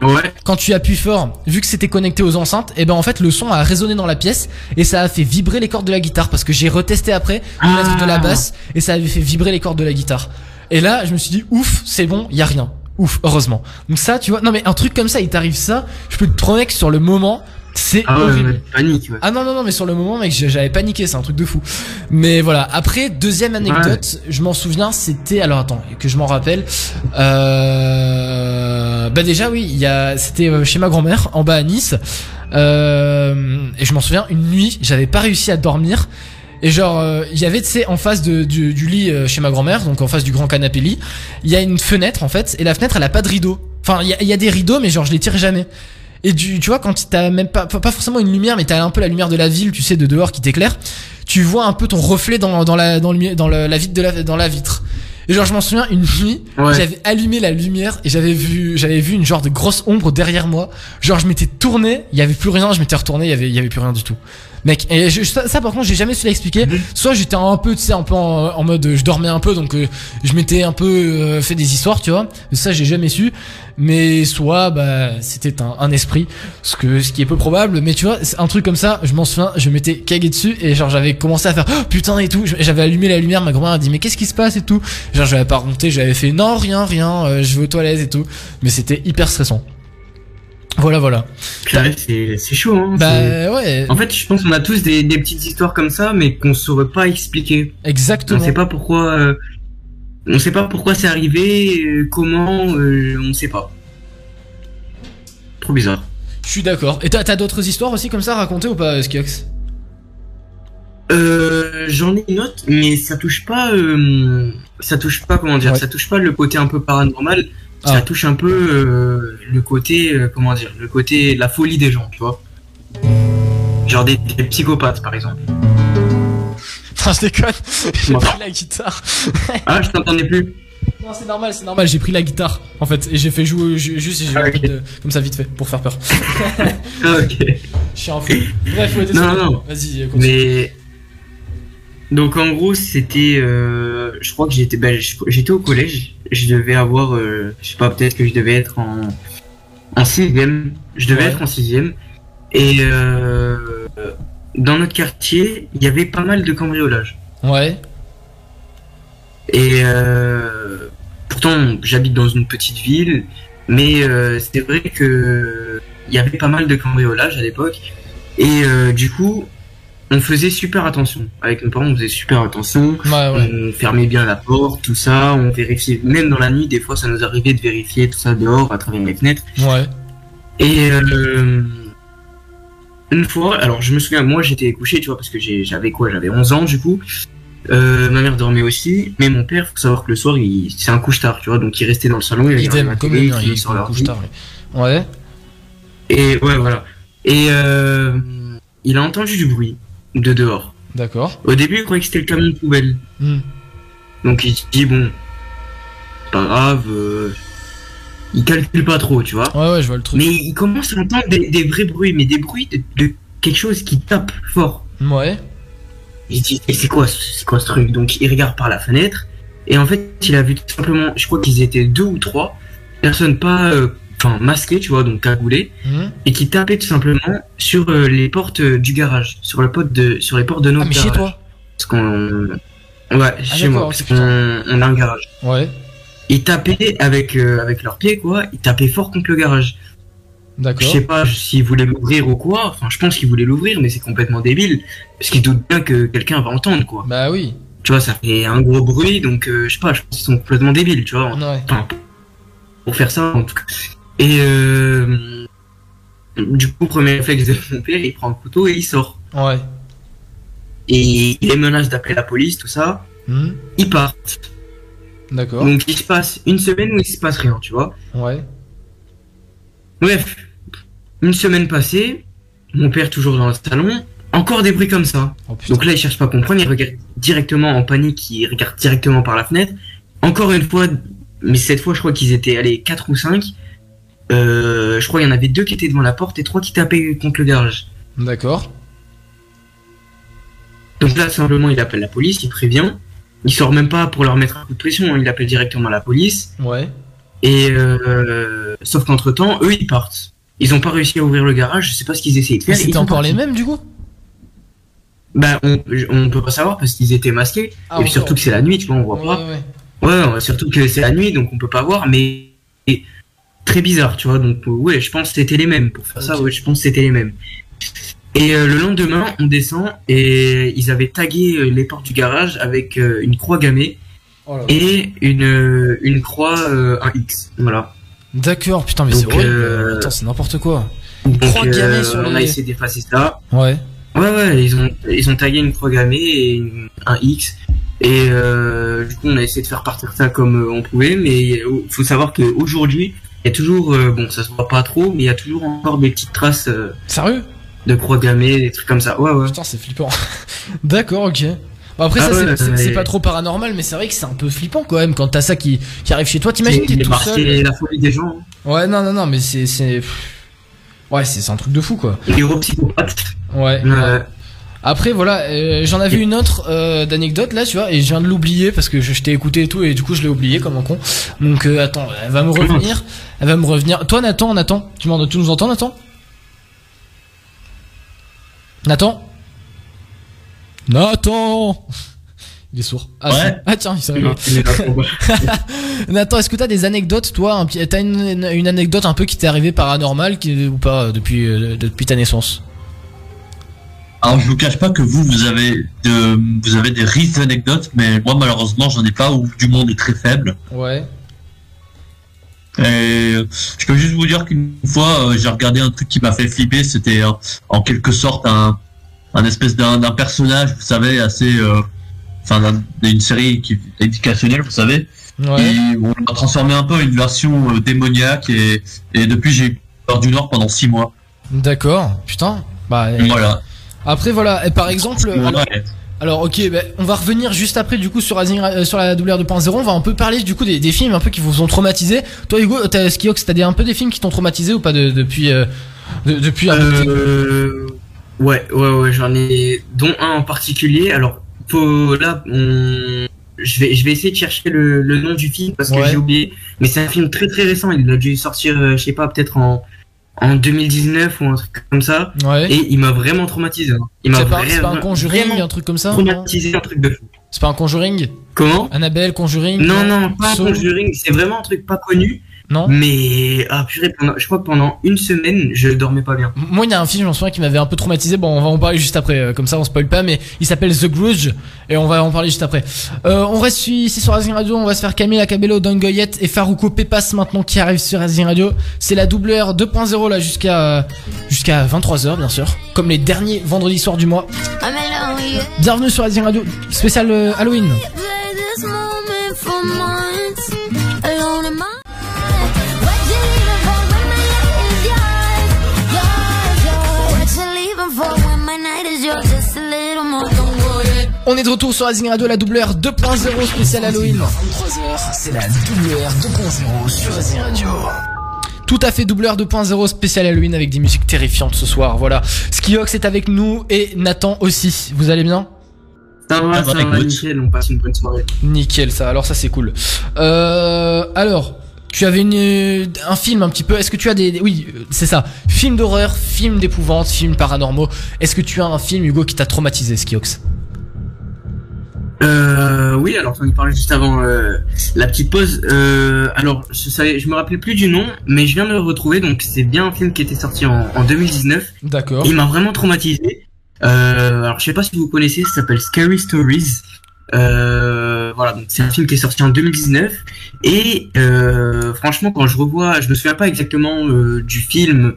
Ouais. quand tu appuies fort, vu que c'était connecté aux enceintes, et ben en fait le son a résonné dans la pièce et ça a fait vibrer les cordes de la guitare parce que j'ai retesté après de mettre de la basse et ça avait fait vibrer les cordes de la guitare. Et là, je me suis dit ouf, c'est bon, y a rien. Ouf, heureusement. Donc ça, tu vois, non mais un truc comme ça, il t'arrive ça, je peux te promettre que sur le moment, c'est Ah horrible. ouais, panique, ouais. Ah non non non mais sur le moment mec j'avais paniqué c'est un truc de fou mais voilà après deuxième anecdote je m'en souviens c'était alors attends que je m'en rappelle euh... bah déjà oui il y a c'était euh, chez ma grand-mère en bas à Nice euh... et je m'en souviens une nuit j'avais pas réussi à dormir et genre euh, il y avait tu sais en face de, du, du lit euh, chez ma grand-mère donc en face du grand canapé lit il y a une fenêtre en fait et la fenêtre elle a pas de rideau enfin il y a, y a des rideaux mais genre je les tire jamais et du, tu vois, quand t'as même pas, pas forcément une lumière, mais t'as un peu la lumière de la ville, tu sais, de dehors qui t'éclaire, tu vois un peu ton reflet dans, dans la, dans le, dans le- la vitre de la, dans la vitre. Et genre, je m'en souviens, une nuit, Ouais. j'avais allumé la lumière et j'avais vu, j'avais vu une genre de grosse ombre derrière moi. Genre, je m'étais tourné, il y avait plus rien, je m'étais retourné, il y avait, il y avait plus rien du tout. Mec, et je- ça, ça, par contre, j'ai jamais su l'expliquer. Soit j'étais un peu, tu sais, un peu en, en mode, je dormais un peu, donc euh, je m'étais un peu euh, fait des histoires, tu vois. Ça, j'ai jamais su. Mais soit, bah, c'était un, un esprit, ce que, ce qui est peu probable. Mais tu vois, c'est un truc comme ça, je m'en souviens, je m'étais cagué dessus et genre j'avais commencé à faire oh, putain et tout. J'avais allumé la lumière, ma grand-mère a dit mais qu'est-ce qui se passe et tout? Genre j'avais pas remonté, j'avais fait non rien rien, euh, je vais aux toilettes et tout. Mais c'était hyper stressant. Voilà voilà. Purée, c'est chaud, hein. Bah ouais, En fait, je pense qu'on a tous des, des petites histoires comme ça, mais qu'on saurait pas expliquer. On exactement. sait pas pourquoi. euh, on sait pas pourquoi c'est arrivé, euh, comment, euh, on sait pas. Trop bizarre. Je suis d'accord. Et t'as t'as d'autres histoires aussi comme ça à raconter ou pas, Skiox? Euh, j'en ai une autre, mais ça touche pas, euh, ça touche pas, comment dire, Ouais. ça touche pas le côté un peu paranormal, Ah. ça touche un peu euh, le côté, euh, comment dire, le côté, la folie des gens, tu vois. Genre des, des psychopathes, par exemple. Enfin, je déconne. J'ai pris la guitare. Ah, je t'entendais plus. Non, c'est normal, c'est normal. J'ai pris la guitare en fait et j'ai fait jouer ju- juste j'ai Ah, de- comme ça vite fait pour faire peur. Ah, ok. Je suis un fou. Bref, ouais, Non, désolé. non, non. Vas-y, continue. Mais donc en gros c'était, euh, je crois que j'étais, ben, j'étais au collège, je devais avoir, euh, je sais pas, peut-être que je devais être en en sixième, je devais Ouais. être en sixième, et euh, dans notre quartier il y avait pas mal de cambriolages. Ouais. Et euh, pourtant j'habite dans une petite ville, mais euh, c'est vrai que il y avait pas mal de cambriolages à l'époque, et du coup on faisait super attention. Avec nos parents, on faisait super attention. Ouais, ouais. On fermait bien la porte, tout ça. On vérifiait, même dans la nuit, des fois, ça nous arrivait de vérifier tout ça dehors, à travers les fenêtres. Ouais. Et euh, une fois, alors je me souviens, moi j'étais couché, tu vois, parce que j'avais quoi? J'avais 11 ans, du coup. Euh, ma mère dormait aussi, mais mon père, faut savoir que le soir, il, c'est un couche-tard, tu vois, donc il restait dans le salon, il la comme il il sur est l'ordi. couche tard. lui. Ouais. Et ouais, voilà. Et euh, il a entendu du bruit de dehors. D'accord. Au début, il croyait que c'était le camion de poubelle. Hmm. Donc il se dit bon, pas grave, euh, il calcule pas trop, tu vois. Ouais, ouais, je vois le truc. Mais il commence à entendre des, des vrais bruits, mais des bruits de, de quelque chose qui tape fort. Ouais. Il dit Et c'est quoi, ce- c'est quoi ce truc? Donc il regarde par la fenêtre et en fait il a vu tout simplement, je crois qu'ils étaient deux ou trois personnes pas, euh, enfin masquées, tu vois, donc cagoulées, Hmm. et qui tapaient tout simplement sur euh, les portes euh, du garage, sur le pote de, sur les portes de notre Ah, mais chez toi Parce qu'on, ouais, chez moi, parce qu'on on a un garage. Ouais. Ils tapaient avec euh, avec leurs pieds quoi, ils tapaient fort contre le garage. Je D'accord. sais pas s'ils voulaient l'ouvrir ou quoi, enfin je pense qu'ils voulaient l'ouvrir mais c'est complètement débile parce qu'ils doutent bien que quelqu'un va entendre quoi. Bah oui. Tu vois ça fait un gros bruit donc euh, je sais pas, je pense qu'ils sont complètement débiles, tu vois. Ouais. Enfin pour faire ça en tout cas. Et euh, du coup premier réflexe de mon père, il prend le couteau et il sort. Ouais. Et il les menace d'appeler la police tout ça, Hmm. ils partent. D'accord. Donc il se passe une semaine où il se passe rien, tu vois. Ouais. Bref, une semaine passée, mon père toujours dans le salon, encore des bruits comme ça. Oh. Donc là, il cherche pas à comprendre, il regarde, directement en panique, ils regardent directement par la fenêtre. Encore une fois, mais cette fois, je crois qu'ils étaient allés 4 ou 5. Euh, je crois qu'il y en avait deux qui étaient devant la porte et trois qui tapaient contre le garage. D'accord. Donc là, simplement, il appelle la police, il prévient. Il sort même pas pour leur mettre un coup de pression, hein. il appelle directement la police. Ouais. Et euh, sauf qu'entre temps, eux, ils partent. Ils ont pas réussi à ouvrir le garage, je sais pas ce qu'ils essayaient de faire. Mais c'était encore les mêmes du coup? Bah, on, on peut pas savoir parce qu'ils étaient masqués. Ah, et puis surtout que c'est la nuit, tu vois, on voit Ouais, pas. ouais. Ouais, ouais, surtout que c'est la nuit, donc on peut pas voir, mais et très bizarre, tu vois. Donc euh, ouais, je pense que c'était les mêmes pour faire ça. Ouais, je pense que c'était les mêmes. Et euh, le lendemain, on descend et ils avaient tagué euh, les portes du garage avec euh, une croix gammée Oh là là. et une une croix euh, un X. Voilà. D'accord, putain, mais c'est horrible. Attends, c'est n'importe quoi. Donc, croix gammée sur on a essayé d'effacer ça. Ouais. Ouais, ouais, ils ont, ils ont tagué une croix gammée et une- un X. Et euh, du coup, on a essayé de faire partir ça comme on pouvait, mais euh, faut savoir qu'aujourd'hui, il y a toujours, euh, bon, ça se voit pas trop, mais il y a toujours encore des petites traces euh, Sérieux? de croix gammée, des trucs comme ça. Ouais, ouais. Putain, c'est flippant. D'accord, ok. Bon, après, Ah ça, c'est- ouais, c'est mais- c'est pas trop paranormal, mais c'est vrai que c'est un peu flippant quand même quand t'as ça qui, qui arrive chez toi. T'imagines, t'es tout marqué seul. la folie des gens. hein. Ouais, non, non, non, mais c'est. Ouais, c'est c'est un truc de fou quoi. Les. Ouais. Après, voilà, euh, j'en avais une autre euh, d'anecdote là, tu vois, et je viens de l'oublier parce que je, je t'ai écouté et tout, et du coup, je l'ai oublié comme un con. Donc, euh, attends, elle va me revenir. Elle va me revenir. Toi, Nathan, Nathan, tu, m'en- tu nous entends, Nathan? Nathan? Nathan Il est sourd. Ah, Ouais. ah tiens, il s'est réveillé. Nathan, est-ce que t'as des anecdotes, toi un petit- T'as une, anecdote un peu qui t'est arrivée paranormale qui, ou pas depuis, depuis ta naissance? Alors je vous cache pas que vous vous avez de vous avez des risques d'anecdotes, mais moi malheureusement j'en ai pas ou du monde est très faible. Ouais. Et euh, je peux juste vous dire qu'une fois euh, j'ai regardé un truc qui m'a fait flipper, c'était euh, en quelque sorte un un espèce d'un personnage, vous savez, assez euh, enfin d'un- d'une série qui éducationnelle, vous savez. Ouais. Et on l'a transformé un peu en une version euh, démoniaque et, et depuis j'ai eu peur du Nord pendant six mois. D'accord. Putain. Bah, euh, Voilà. Après voilà, et par exemple, Ouais. alors, alors, ok, bah, on va revenir juste après du coup sur, euh, sur la WR 2.0. On va un peu parler du coup des, des films un peu qui vous ont traumatisé. Toi Hugo, t'as Skiox, t'as un peu des films qui t'ont traumatisé ou pas de- depuis euh, de- depuis un peu Euh, ouais, ouais, ouais, j'en ai, dont un en particulier. Alors, là, on, je vais, je vais essayer de chercher le, le nom du film parce que Ouais. j'ai oublié. Mais c'est un film très très récent. Il a dû sortir, euh, je sais pas, peut-être en, en 2019 ou un truc comme ça. Ouais. Et il m'a vraiment traumatisé. hein. Il m'a pas, c'est pas un vraiment, Conjuring, vraiment un truc comme ça traumatisé, un truc de fou. C'est pas un Conjuring? Comment? Annabelle, Conjuring? Non, non, pas Conjuring. C'est vraiment un truc pas connu. Non Mais ah purée, pendant, je crois que pendant une semaine, je dormais pas bien. Moi, il y a un film, j'en souviens, qui m'avait un peu traumatisé. Bon, on va en parler juste après, euh, comme ça on spoil pas, mais il s'appelle The Grudge, et on va en parler juste après. Euh, on reste ici sur Racing Radio, on va se faire Camila Cabello, Dangoyette et Farouko Pepas maintenant qui arrivent sur Racing Radio. C'est la double R 2.0 là jusqu'à euh, jusqu'à 23h bien sûr, comme les derniers vendredis soirs du mois. Bienvenue sur Racing Radio, spécial euh, Halloween. On est de retour sur Racing Radio, la double R 2.0 spécial Halloween. 23h, c'est la WR 2.0 sur Racing Radio. Tout à fait doubleur 2.0 spécial Halloween avec des musiques terrifiantes ce soir. Voilà. Skiox est avec nous et Nathan aussi. Vous allez bien? Ça va, Ah, ça bah, va, écoute. nickel, on passe une bonne soirée. Nickel ça. Alors ça c'est cool. Euh, alors. Tu avais une, un film un petit peu. Est-ce que tu as des, oui, euh, c'est ça. Film d'horreur, film d'épouvante, film paranormaux. Est-ce que tu as un film Hugo qui t'a traumatisé, Skiox? Euh, oui, alors j'en ai parlé juste avant euh, la petite pause. Euh, alors, je savais, je me rappelais plus du nom, mais je viens de le retrouver. Donc, c'est bien un film qui était sorti en, en 2019. D'accord. Il m'a vraiment traumatisé. Euh, alors, je sais pas si vous connaissez, ça s'appelle Scary Stories. Euh, voilà, donc c'est un film qui est sorti en 2019 et euh, franchement quand je revois, je me souviens pas exactement du film,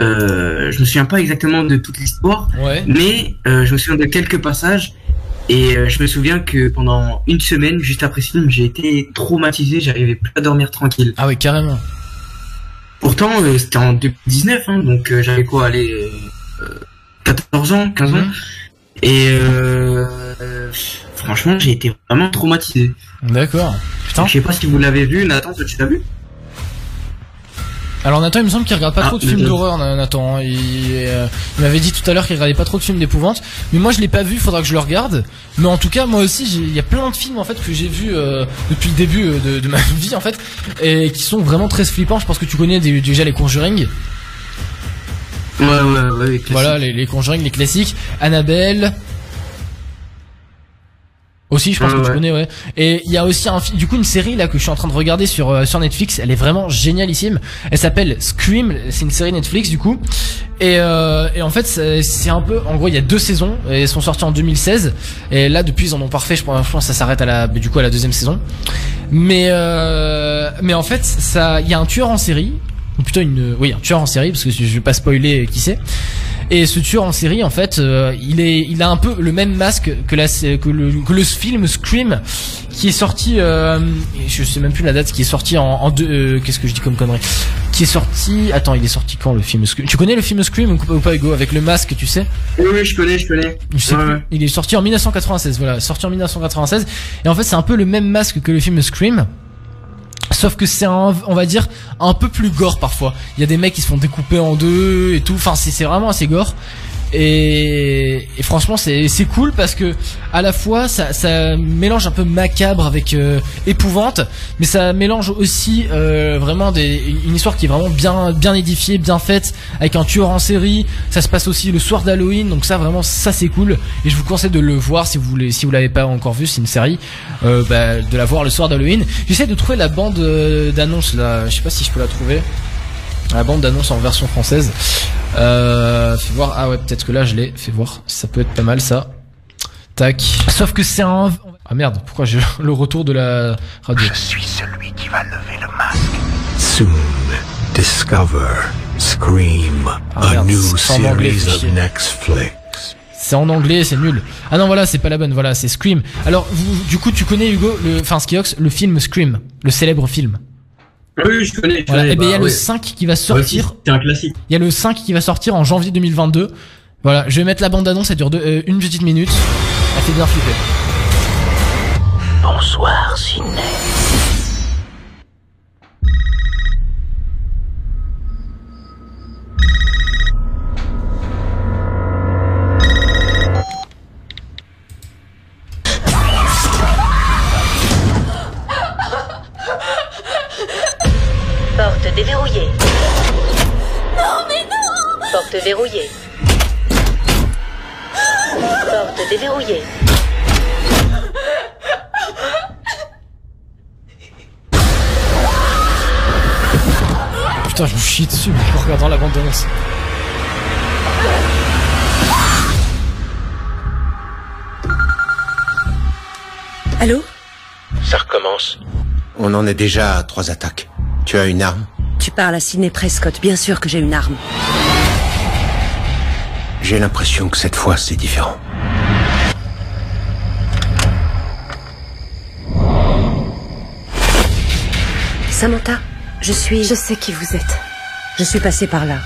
euh, je me souviens pas exactement de toute l'histoire, Ouais. mais euh, je me souviens de quelques passages et euh, je me souviens que pendant une semaine juste après ce film, j'ai été traumatisé, j'arrivais plus à dormir tranquille. Ah oui, carrément. Pourtant, euh, c'était en 2019, hein, donc euh, j'avais quoi, aller 14 ans, 15 ans. Mhm. Et euh, franchement, j'ai été vraiment traumatisé. D'accord. Putain. Je sais pas si vous l'avez vu, Nathan, toi tu l'as vu? Alors Nathan, il me semble qu'il regarde pas Ah, trop de films je- d'horreur, Nathan. hein. Il, euh, il m'avait dit tout à l'heure qu'il regardait pas trop de films d'épouvante, mais moi je l'ai pas vu. Faudra que je le regarde. Mais en tout cas, moi aussi, il y a plein de films en fait que j'ai vus euh, depuis le début euh, de, de ma vie en fait, et qui sont vraiment très flippants. Je pense que tu connais des- déjà les Conjuring. Ouais, ouais, ouais. Voilà, les, les Conjuring, les classiques. Annabelle. Aussi, je pense que tu connais, ouais. Et il y a aussi un, du coup, une série là que je suis en train de regarder sur euh, sur Netflix. Elle est vraiment génialissime. Elle s'appelle Scream. C'est une série Netflix du coup. Et, euh, et en fait, c'est c'est un peu, en gros, il y a deux saisons. Et elles sont sorties en 2016. Et là, depuis, ils en ont parfait. Je pense, je pense que ça s'arrête à la, du coup, à la deuxième saison. Mais euh, mais en fait, ça, il y a un tueur en série. Ou plutôt une, oui, un tueur en série parce que je vais pas spoiler qui c'est. Et ce tueur en série, en fait, euh, il est, il a un peu le même masque que la, que le, que le film Scream, qui est sorti, euh, je sais même plus la date, qui est sorti en, en deux, euh, qu'est-ce que je dis comme connerie, qui est sorti, attends, il est sorti quand le film Scream? Tu connais le film Scream ou pas, ou pas Hugo avec le masque, tu sais? Oui, oui, je connais, je connais. je sais Ouais, plus. ouais. Il est sorti en 1996, voilà, sorti en 1996. Et en fait, c'est un peu le même masque que le film Scream. Sauf que c'est un, on va dire, un peu plus gore parfois. Il y a des mecs qui se font découper en deux et tout. Enfin, c'est c'est vraiment assez gore. Et, et franchement, c'est cool parce que à la fois ça, ça mélange un peu macabre avec euh, épouvante, mais ça mélange aussi euh, vraiment des, une histoire qui est vraiment bien bien édifiée, bien faite, avec un tueur en série. Ça se passe aussi le soir d'Halloween, donc ça vraiment ça c'est cool. Et je vous conseille de le voir si vous voulez, si vous l'avez pas encore vu, c'est une série, euh, bah, de la voir le soir d'Halloween. J'essaie de trouver la bande euh, d'annonce là, je sais pas si je peux la trouver. La bande d'annonce en version française. Euh, fais voir. Ah ouais, peut-être que là je l'ai. Fais voir. Ça peut être pas mal ça. Tac. Sauf que c'est un. Ah merde. Pourquoi j'ai le retour de la radio Je suis celui qui va lever le masque. Soon, discover Scream, Ah, a merde, new c'est en anglais, series fais of. Netflix. C'est en anglais, c'est nul. Ah non, voilà, c'est pas la bonne. Voilà, c'est Scream. Alors, vous, du coup, tu connais Hugo, le, enfin Skiox, le film Scream, le célèbre film. Oui, je connais. Je Voilà. connais, Et ben il y a bah, le ouais. 5 qui va Ouais, sortir. C'est un classique. Il y a le 5 qui va sortir en janvier 2022. Voilà, je vais mettre la bande d'annonce, elle dure deux- euh, une petite minute. Elle fait bien flipper. Bonsoir, Sidney. Putain, je me chie dessus en regardant la bande d'annonce. Allô? Ça recommence. On en est déjà à trois attaques. Tu as une arme? Tu parles à Sidney Prescott, bien sûr que j'ai une arme. J'ai l'impression que cette fois c'est différent. Samantha, je suis... Je sais qui vous êtes. Je suis passée par là.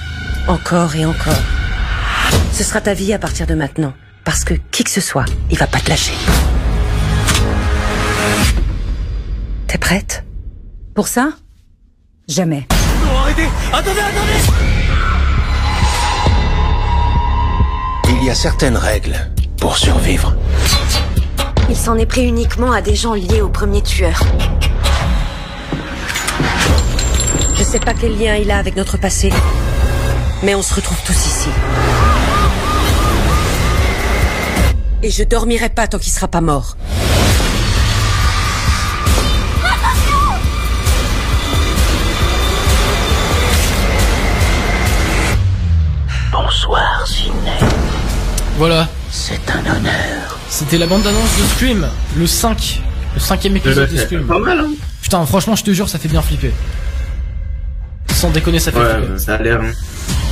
Encore et encore. Ce sera ta vie à partir de maintenant. Parce que qui que ce soit, il va pas te lâcher. T'es prête? Pour ça? Jamais. Il y a certaines règles pour survivre. Il s'en est pris uniquement à des gens liés au premier tueur. Je sais pas quel lien il a avec notre passé. Mais on se retrouve tous ici. Et je dormirai pas tant qu'il sera pas mort. Bonsoir, Sidney. Voilà, C'est un honneur. c'était la bande d'annonce de Scream, le 5. Le cinquième épisode de C'est Scream. pas mal, hein Putain, franchement, je te jure, ça fait bien flipper. Sans déconner, ça fait flipper. Ouais, ça a l'air. hein.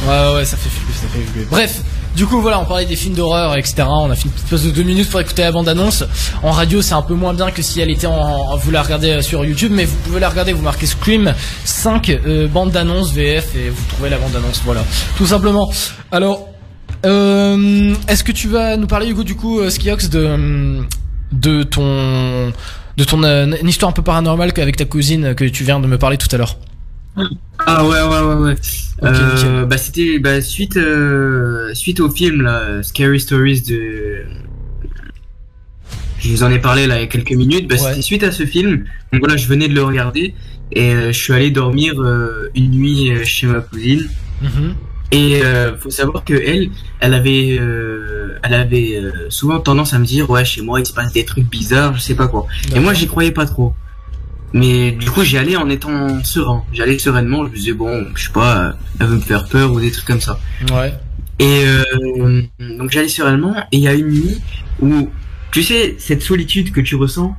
Ouais, ouais, ça fait flipper, ça fait flipper. Bref, du coup, voilà, on parlait des films d'horreur, etc. On a fait une petite pause de deux minutes pour écouter la bande-annonce. En radio, c'est un peu moins bien que si elle était en, vous la regardez euh, sur YouTube, mais vous pouvez la regarder, vous marquez Scream 5 euh, bande-annonce VF et vous trouvez la bande-annonce, voilà. Tout simplement. Alors, Euh, Est-ce que tu vas nous parler Hugo du coup, euh, Skiox, de de ton de ton euh, une histoire un peu paranormale avec ta cousine que tu viens de me parler tout à l'heure? Ah ouais ouais ouais ouais. Euh, bah c'était bah, suite euh, suite au film là, Scary Stories de je vous en ai parlé là il y a quelques minutes. Bah, Ouais. C'était suite à ce film. Donc voilà, je venais de le regarder et euh, je suis allé dormir une nuit chez ma cousine. Mhm. Et euh, faut savoir que elle, elle avait, elle avait souvent tendance à me dire ouais chez moi il se passe des trucs bizarres, je sais pas quoi. Et moi j'y croyais pas trop. Mais du coup j'y allais en étant serein. J'allais sereinement, je me disais bon, je sais pas, elle veut me faire peur ou des trucs comme ça. Ouais. Et euh, donc j'allais sereinement et il y a une nuit où tu sais cette solitude que tu ressens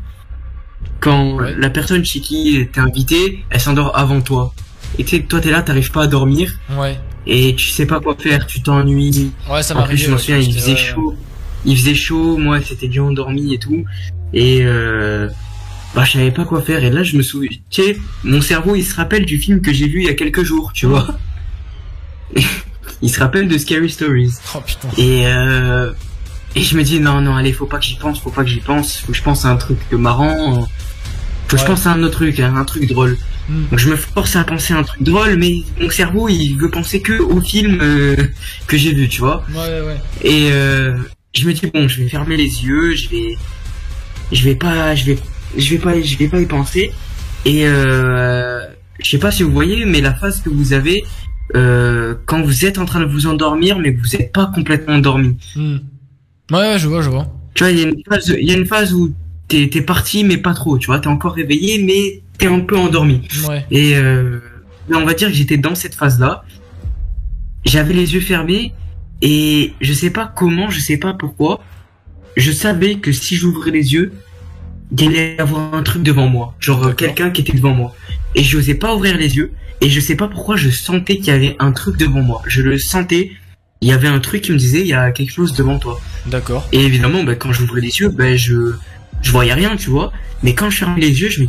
quand Ouais. la personne chez qui t'es invité, elle s'endort avant toi. Et tu sais toi t'es là, t'arrives pas à dormir Ouais. et tu sais pas quoi faire, tu t'ennuies. Ouais, ça En plus, je m'en souviens, il faisait chaud. Il faisait chaud, moi, c'était déjà endormi et tout. Et euh, bah, je savais pas quoi faire. Et là, je me souviens, tu sais, mon cerveau, il se rappelle du film que j'ai vu il y a quelques jours, tu vois. il se rappelle de Scary Stories. Oh putain. Et euh, et je me dis non, non, allez, faut pas que j'y pense, faut pas que j'y pense. Faut que je pense à un truc marrant. Faut que je pense à un autre truc, hein, un truc drôle. Hmm. Donc je me force à penser à un truc drôle, mais mon cerveau, il veut penser que au film euh, que j'ai vu, tu vois. Ouais, ouais. Et euh, je me dis bon, je vais fermer les yeux, je vais, je vais pas, je vais, je vais pas, je vais pas y penser. Et euh, je sais pas si vous voyez, mais la phase que vous avez euh, quand vous êtes en train de vous endormir, mais que vous êtes pas complètement endormi. Hmm. Ouais, je vois, je vois. Tu vois, il y a une phase, il y a une phase où t'es, t'es parti, mais pas trop. Tu vois, t'es encore réveillé, mais t'es un peu endormi. Ouais. Et euh, on va dire que j'étais dans cette phase-là. J'avais les yeux fermés et je sais pas comment, je sais pas pourquoi. Je savais que si j'ouvrais les yeux, il allait y avoir un truc devant moi, genre D'accord. quelqu'un qui était devant moi. Et je n'osais pas ouvrir les yeux et je sais pas pourquoi je sentais qu'il y avait un truc devant moi. Je le sentais. Il y avait un truc qui me disait il y a quelque chose devant toi. D'accord. Et évidemment, bah, quand j'ouvrais les yeux, ben je je voyais rien, tu vois. Mais quand je fermais les yeux, je me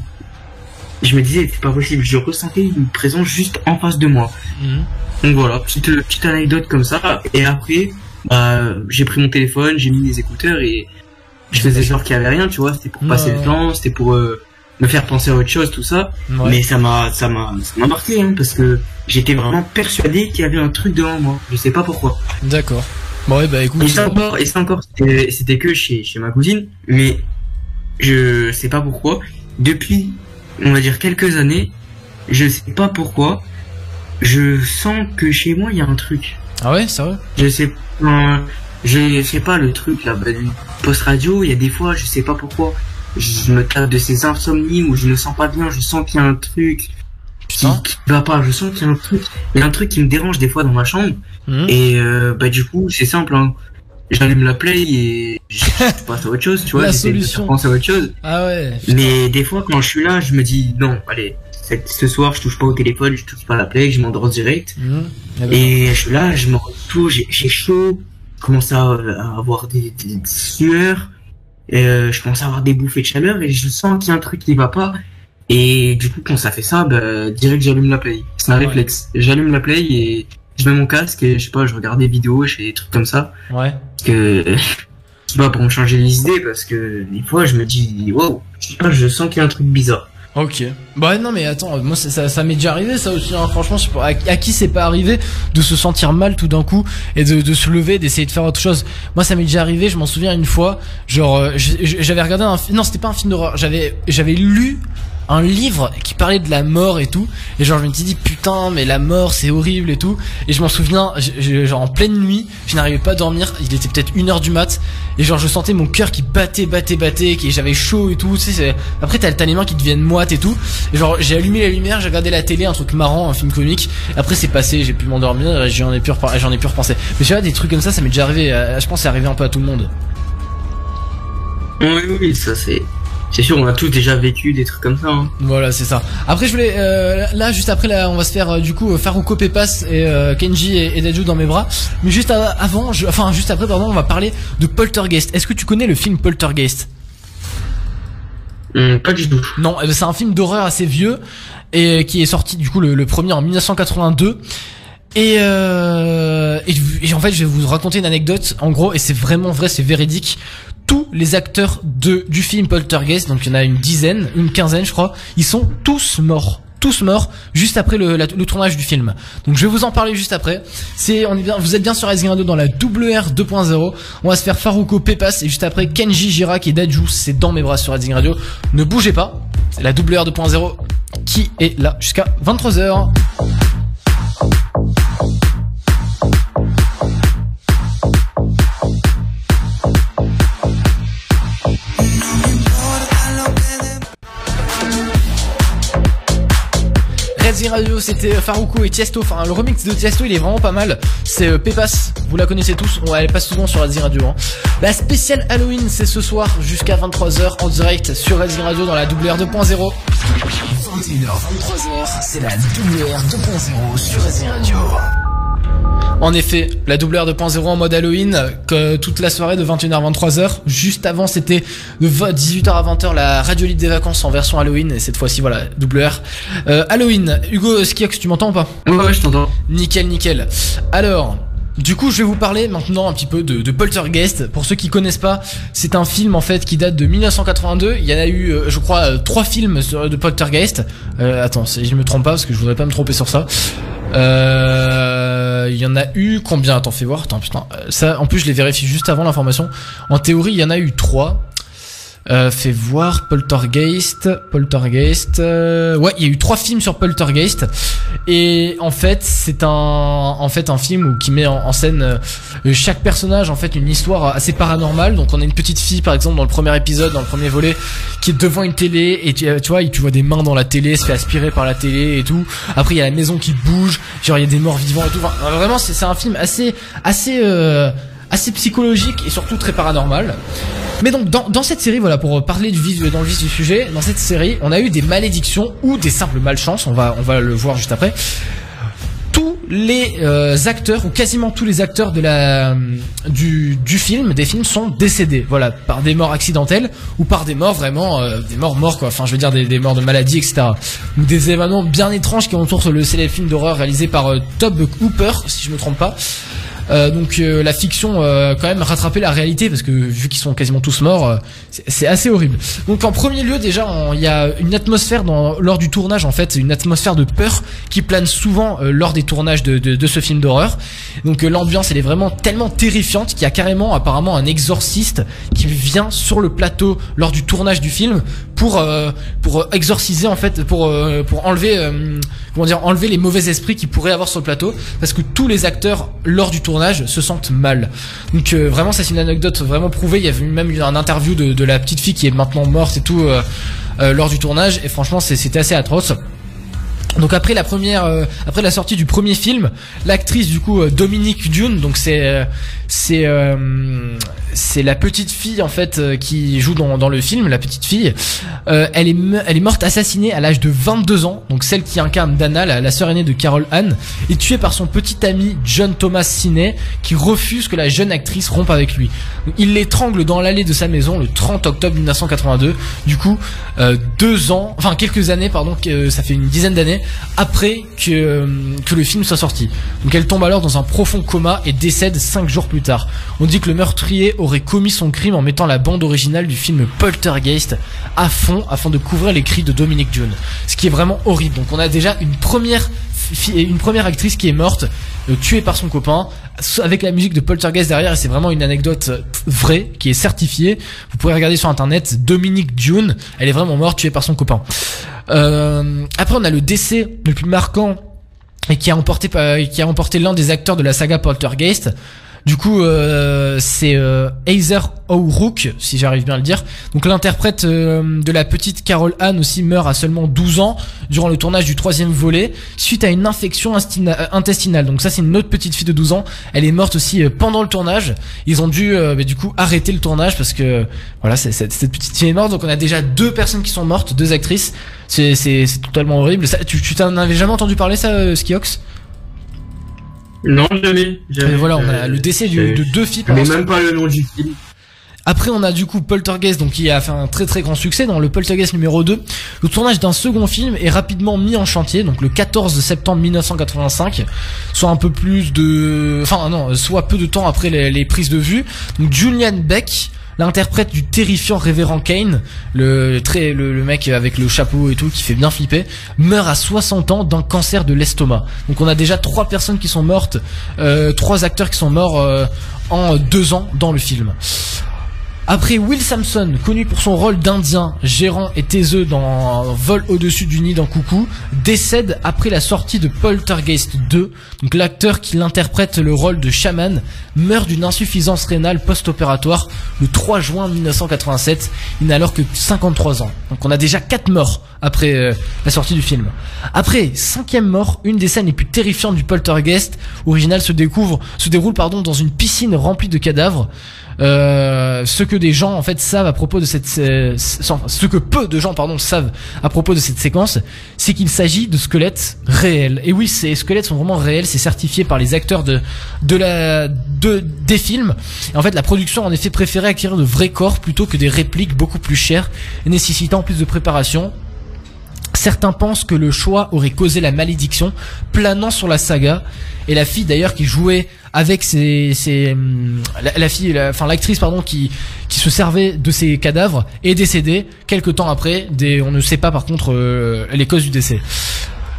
je me disais c'est pas possible. Je ressentais une présence juste en face de moi. Mhm. Donc voilà, petite petite anecdote comme ça. Et après, bah, j'ai pris mon téléphone, j'ai mis mes écouteurs et je faisais genre qu'il y avait rien, tu vois. C'était pour passer le temps, c'était pour euh, me faire penser à autre chose, tout ça. Ouais. Mais ça m'a ça m'a ça m'a marqué hein, parce que j'étais vraiment persuadé qu'il y avait un truc devant moi. Je sais pas pourquoi. D'accord. Bon, ouais, bah écoute. Et ça encore, et ça encore, c'était c'était que chez, chez ma cousine, mais je sais pas pourquoi. Depuis, on va dire quelques années, je sais pas pourquoi, je sens que chez moi il y a un truc. Ah ouais, ça va Je sais pas, je sais pas le truc là, du post radio, il y a des fois, je sais pas pourquoi, je me tape de ces insomnies où je me sens pas bien, je sens qu'il y a un truc qui, va pas, je sens qu'il y a un truc, il y a un truc qui me dérange des fois dans ma chambre. Mhm. Et euh, bah du coup, c'est simple. Hein. J'allume la play et je passe à autre chose, tu vois. La solution. penser à autre chose. Ah ouais. Mais des fois, quand je suis là, je me dis non, allez, ce soir, je touche pas au téléphone, je touche pas à la play, je m'endors direct. Ben, Et je suis là, je me retrouve, j'ai j'ai chaud, je commence à, à avoir des, des, des sueurs, euh, je commence à avoir des bouffées de chaleur et je sens qu'il y a un truc qui va pas. Et du coup, quand ça fait ça, bah, direct, j'allume la play. C'est un Ouais. réflexe. J'allume la play et je mets mon casque et je sais pas, je regarde des vidéos, je fais des trucs comme ça. Ouais. Parce que, je sais pas, pour me changer les idées, parce que des fois, je me dis, wow, je sais pas, je sens qu'il y a un truc bizarre. Ok. Bah non mais attends, moi ça, ça, ça m'est déjà arrivé ça aussi. Hein. Franchement, pas, à, qui c'est pas arrivé de se sentir mal tout d'un coup et de, se lever, d'essayer de faire autre chose. Moi ça m'est déjà arrivé. Je m'en souviens une fois, genre euh, j'avais regardé un, non c'était pas un film d'horreur. J'avais j'avais lu un livre qui parlait de la mort et tout et genre je me suis dit putain mais la mort c'est horrible et tout. Et je m'en souviens genre en pleine nuit je n'arrivais pas à dormir il était peut-être une heure du mat et genre je sentais mon cœur qui battait battait battait qui j'avais chaud et tout tu après t'as les mains qui deviennent moites et tout. Et genre j'ai allumé la lumière j'ai regardé la télé un truc marrant un film comique. Après c'est passé j'ai pu m'endormir j'en ai pu j'en ai pu repenser. Mais tu vois des trucs comme ça ça m'est déjà arrivé euh, je pense que c'est arrivé un peu à tout le monde. Oui, oui, ça c'est, c'est sûr, on a tous déjà vécu des trucs comme ça. Hein. Voilà, c'est ça. Après, je voulais, euh, là, juste après, là, on va se faire, euh, du coup, euh, Faruko Pepas et euh, Kenji et, et Daju dans mes bras. Mais juste à- avant, je, enfin, juste après, pardon, on va parler de Poltergeist. Est-ce que tu connais le film Poltergeist? Hum, pas du tout. Non, eh ben, c'est un film d'horreur assez vieux et qui est sorti, du coup, le, le premier en 1982. Et, euh, et, et en fait, je vais vous raconter une anecdote, en gros, et c'est vraiment vrai, c'est véridique. Tous les acteurs de du film Poltergeist, donc il y en a une dizaine, une quinzaine, je crois, ils sont tous morts tous morts juste après le, le tournage du film. Donc je vais vous en parler juste après. C'est on est bien, vous êtes bien sur Rising Radio dans la WR 2.0. On va se faire Faruko Pepas et juste après Kenji Girac et Daju. C'est dans mes bras sur Rising Radio. Ne bougez pas. C'est la WR 2.0 qui est là jusqu'à 23h. Radio, c'était Faruko et Tiesto. Enfin, le remix de Tiesto, il est vraiment pas mal. C'est euh, Pepas, vous la connaissez tous. On, elle passe souvent sur Radio. Hein. La spéciale Halloween, c'est ce soir jusqu'à 23h en direct sur Radio dans la WR 2.0. 21h, 23h, c'est la WR 2.0 sur Radio. En effet, la WR 2.0 en mode Halloween, que toute la soirée de 21h à 23h. Juste avant, c'était de 18h à 20h la radio libre des vacances en version Halloween. Et cette fois-ci, voilà, WR. Euh, Halloween, Hugo Skiox, tu m'entends ou pas? Ouais, ouais, je t'entends. Nickel, nickel. Alors, du coup, je vais vous parler maintenant un petit peu de, de Poltergeist. Pour ceux qui connaissent pas, c'est un film en fait qui date de 1982. Il y en a eu, euh, je crois, euh, trois films de Poltergeist. Euh, attends, si je me trompe pas parce que je voudrais pas me tromper sur ça. Euh, Il y en a eu combien? Attends, fais voir. Attends, putain. Euh, Ça, en plus, je les vérifie juste avant l'information. En théorie, il y en a eu trois. Euh, fais voir Poltergeist, Poltergeist. euh, ouais, il y a eu trois films sur Poltergeist et en fait c'est un en fait un film où, qui met en, scène euh, chaque personnage en fait une histoire assez paranormale. Donc on a une petite fille par exemple dans le premier épisode, dans le premier volet, qui est devant une télé et tu, euh, tu vois, tu vois des mains dans la télé, se fait aspirer par la télé et tout. Après il y a la maison qui bouge, genre il y a des morts vivants et tout. Enfin, vraiment c'est c'est un film assez assez euh, assez psychologique et surtout très paranormal. Mais donc dans, cette série, voilà, pour parler du vif, dans le vif du sujet, dans cette série, on a eu des malédictions ou des simples malchances, on va, on va le voir juste après. Tous les euh, acteurs, ou quasiment tous les acteurs de la, du, du film, des films, sont décédés, voilà, par des morts accidentelles ou par des morts vraiment, euh, des morts morts quoi, enfin je veux dire des, des morts de maladie, etc. Ou des événements bien étranges qui entourent le célèbre film d'horreur réalisé par euh, Tob Hooper, si je me trompe pas. Euh, donc euh, la fiction euh, quand même rattraper la réalité parce que vu qu'ils sont quasiment tous morts, euh, c'est assez horrible. Donc en premier lieu déjà il y a une atmosphère lors du tournage en fait, une atmosphère de peur qui plane souvent lors des tournages de, de, ce film d'horreur. Donc l'ambiance elle est vraiment tellement terrifiante qu'il y a carrément apparemment un exorciste qui vient sur le plateau lors du tournage du film pour euh, pour exorciser en fait pour euh, pour enlever euh, comment dire enlever les mauvais esprits qui pourraient avoir sur le plateau parce que tous les acteurs lors du tournage se sentent mal. Donc euh, vraiment ça c'est une anecdote vraiment prouvée. Il y avait même eu un interview de, de la petite fille qui est maintenant morte et tout euh, euh, lors du tournage et franchement c'est- c'était assez atroce. Donc après la première, euh, après la sortie du premier film, l'actrice du coup euh, Dominique Dune, donc c'est euh, c'est euh, c'est la petite fille en fait euh, qui joue dans, dans le film, la petite fille, elle est elle est morte assassinée à l'âge de 22 ans, donc celle qui incarne Dana, la, la sœur aînée de Carol Anne, est tuée par son petit ami John Thomas Sinney qui refuse que la jeune actrice rompe avec lui. Il l'étrangle dans l'allée de sa maison le 30 octobre 1982. Du coup, deux ans, enfin quelques années, pardon, ça fait une dizaine d'années après que euh, que le film soit sorti. Donc elle tombe alors dans un profond coma et décède cinq jours plus tard. On dit que le meurtrier aurait commis son crime en mettant la bande originale du film Poltergeist à fond afin de couvrir les cris de Dominic Dune. Ce qui est vraiment horrible. Donc on a déjà une première une première actrice qui est morte, euh, tuée par son copain, avec la musique de Poltergeist derrière, et c'est vraiment une anecdote euh, vraie, qui est certifiée. Vous pouvez regarder sur internet, Dominique Dune, elle est vraiment morte, tuée par son copain. Euh, après, on a le décès le plus marquant et qui a emporté qui a emporté l'un des acteurs de la saga Poltergeist. Du coup, euh, c'est euh, Heather O'Rourke, si j'arrive bien à le dire. Donc l'interprète euh, de la petite Carol Anne aussi meurt à seulement 12 ans durant le tournage du troisième volet suite à une infection euh, intestinale. Donc ça, c'est une autre petite fille de 12 ans. Elle est morte aussi pendant le tournage. Ils ont dû bah, du coup arrêter le tournage parce que voilà, cette, petite fille est morte. Donc on a déjà deux personnes qui sont mortes, deux actrices. C'est totalement horrible. Tu t'en avais jamais entendu parler ça, Skiox Non, jamais. jamais. Voilà, on a Euh, le décès du- de deux filles ce- même pas le nom du film. Après, on a du coup Poltergeist, donc qui a fait un très très grand succès dans le Poltergeist numéro 2. Le tournage d'un second film est rapidement mis en chantier, donc le 14 septembre 1985, soit un peu plus de, enfin non, soit peu de temps après les, les prises de vue. Donc Julian Beck, l'interprète du terrifiant révérend Kane, le, le mec avec le chapeau et tout qui fait bien flipper, meurt à 60 ans d'un cancer de l'estomac. Donc on a déjà trois personnes qui sont mortes, euh, trois acteurs qui sont morts euh, en deux ans dans le film. Après Will Sampson, connu pour son rôle d'Indien, gérant et taiseux dans Vol au-dessus du nid dans Coucou, décède après la sortie de Poltergeist 2. Donc l'acteur qui l'interprète le rôle de chaman meurt d'une insuffisance rénale post-opératoire le 3 juin 1987. Il n'a alors que 53 ans. Donc on a déjà 4 morts après euh, la sortie du film. Après, cinquième mort, une des scènes les plus terrifiantes du Poltergeist original se découvre, se déroule pardon dans une piscine remplie de cadavres. Euh, ce que des gens en fait savent à propos de cette euh, ce que peu de gens pardon savent à propos de cette séquence c'est qu'il s'agit de squelettes réels. Et oui ces squelettes sont vraiment réels c'est certifié par les acteurs de de la de des films. Et en fait la production en effet préféré acquérir de vrais corps plutôt que des répliques beaucoup plus chères nécessitant plus de préparation Certains pensent que le choix aurait causé la malédiction planant sur la saga et la fille d'ailleurs qui jouait avec ses, ses hum, la, la fille la- enfin l'actrice pardon qui qui se servait de ces cadavres est décédée quelques temps après des on ne sait pas par contre euh, les causes du décès.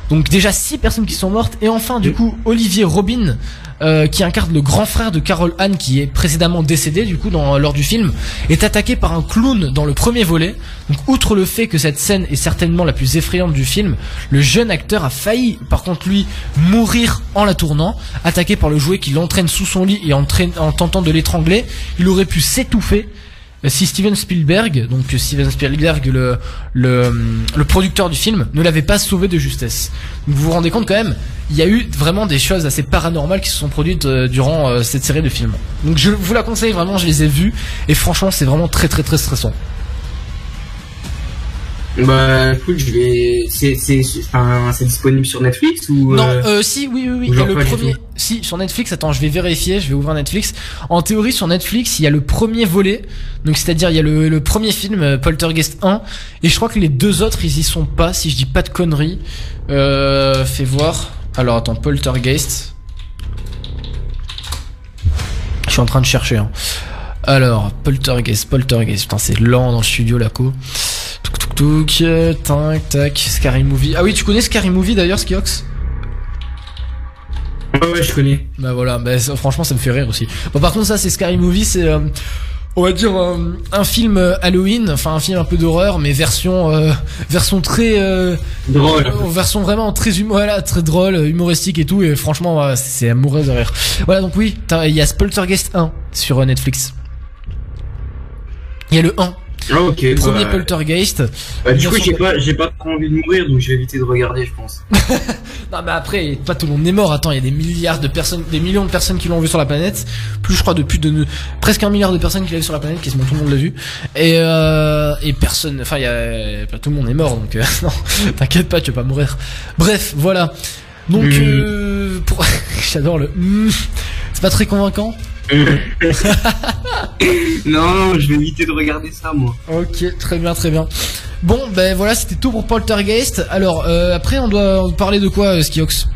Donc déjà six personnes qui sont mortes et enfin du coup Olivier Robin euh, qui incarne le grand frère de Carol Anne qui est précédemment décédé du coup dans, lors du film est attaqué par un clown dans le premier volet. Donc outre le fait que cette scène est certainement la plus effrayante du film, le jeune acteur a failli par contre lui mourir en la tournant, attaqué par le jouet qui l'entraîne sous son lit et en tentant de l'étrangler, il aurait pu s'étouffer si Steven Spielberg, donc Steven Spielberg, le, le, le producteur du film, ne l'avait pas sauvé de justesse. Vous vous rendez compte quand même, il y a eu vraiment des choses assez paranormales qui se sont produites euh, durant euh, cette série de films. Donc je vous la conseille vraiment, je les ai vus, et franchement c'est vraiment très très très stressant. Bah, écoute, je vais. C'est, enfin, c'est disponible sur Netflix ou. Non, euh, euh, si, oui, oui, oui. ou Il y a genre le premier. Si, sur Netflix. Attends, je vais vérifier. Je vais ouvrir Netflix. En théorie, sur Netflix, il y a le premier volet. Donc, c'est-à-dire, il y a le, le premier film, euh, Poltergeist 1. Et je crois que les deux autres, ils y sont pas, si je dis pas de conneries. Euh, fais voir. Alors, attends, Poltergeist. Je suis en train de chercher, hein. Alors, Poltergeist, Poltergeist. Putain, c'est lent dans le studio, la co. Touk. euh, Tac, tac. Scary Movie. Ah oui, tu connais Scary Movie d'ailleurs, Skiox Ouais, ouais, je connais. Bah voilà, bah, ça- franchement ça me fait rire aussi. Bon par contre ça c'est Scary Movie, c'est euh, on va dire euh, un film Halloween, enfin un film un peu d'horreur mais version euh, version très Drôle. version vraiment très hum- voilà, très drôle, humoristique et tout et franchement c'est mourir de rire. Voilà donc oui, il y a Poltergeist 1 sur Netflix. Il y a le 1, Ah, ok. le premier bah, Poltergeist. bah, du coup, 1900 j'ai pas, j'ai pas trop envie de mourir, donc je vais éviter de regarder, je pense. Non mais après, pas tout le monde est mort. Attends, il y a des milliards de personnes, des millions de personnes qui l'ont vu sur la planète. Plus je crois de plus de presque un milliard de personnes qui l'ont vu sur la planète, quasiment tout le monde l'a vu. Et euh, et personne, enfin il y a pas tout le monde est mort donc euh, non, t'inquiète pas, tu vas pas mourir. Bref, voilà. Donc Mm. euh, pour j'adore le mm. c'est pas très convaincant. non, je vais éviter de regarder ça, moi. Ok, très bien, très bien. Bon, ben voilà, c'était tout pour Poltergeist. Alors euh, après, on doit parler de quoi, euh, Skiox?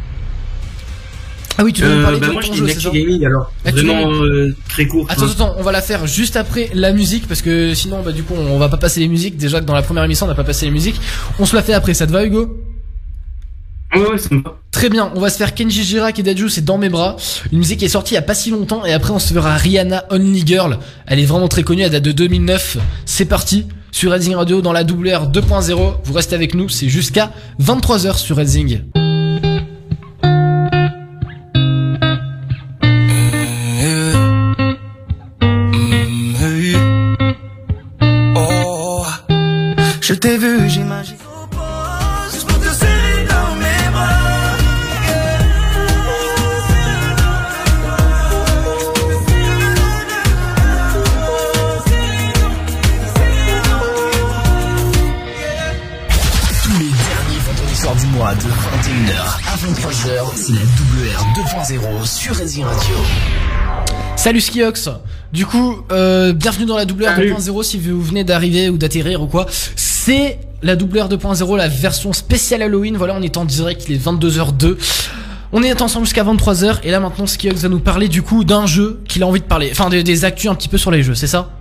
Ah oui, tu veux Euh, parler bah, de moi, ton jeu, c'est Gaming, alors. Vraiment, euh, très court. Attends, hein. attends, on va la faire juste après la musique parce que sinon, bah du coup, on va pas passer les musiques. Déjà que dans la première émission, on n'a pas passé les musiques. On se la fait après. Ça te va, Hugo? Ouais, ouais, ça me va. Très bien. On va se faire Kenji Girac et Daju, c'est dans mes bras. Une musique qui est sortie il y a pas si longtemps et après on se fera Rihanna Only Girl. Elle est vraiment très connue. Elle date de 2009. C'est parti sur Redzing Radio dans la WR 2.0. Vous restez avec nous. C'est jusqu'à 23h sur Redzing. Oh, je t'ai vu, j'imagine. Tous les derniers vendredis soirs du mois de 21h à 23h, c'est la WR 2.0 sur Racing Radio. Salut Skiox Du coup, euh, bienvenue dans la doubleur Salut. 2.0 si vous venez d'arriver ou d'atterrir ou quoi. C'est la doubleur 2.0, la version spéciale Halloween. Voilà, on est en direct, il est 22h02. On est ensemble jusqu'à 23h et là maintenant Skiox va nous parler du coup d'un jeu qu'il a envie de parler. Enfin, des, des actus un petit peu sur les jeux, c'est ça?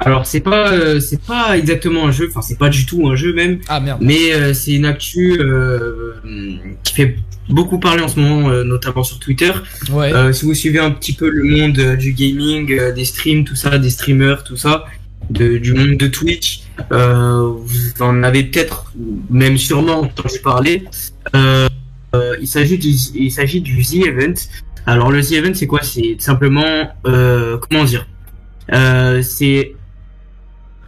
Alors c'est pas euh, c'est pas exactement un jeu, enfin c'est pas du tout un jeu même, Ah merde. mais euh, c'est une actu euh, qui fait beaucoup parler en ce moment, euh, notamment sur Twitter. Ouais. Euh, si vous suivez un petit peu le monde euh, du gaming, euh, des streams, tout ça, des streamers, tout ça, de- du monde de Twitch, euh, vous en avez peut-être, même sûrement entendu parler. Euh, euh, il s'agit du, il s'agit du The Event. Alors le The Event, c'est quoi? C'est simplement, euh, comment dire? Euh, C'est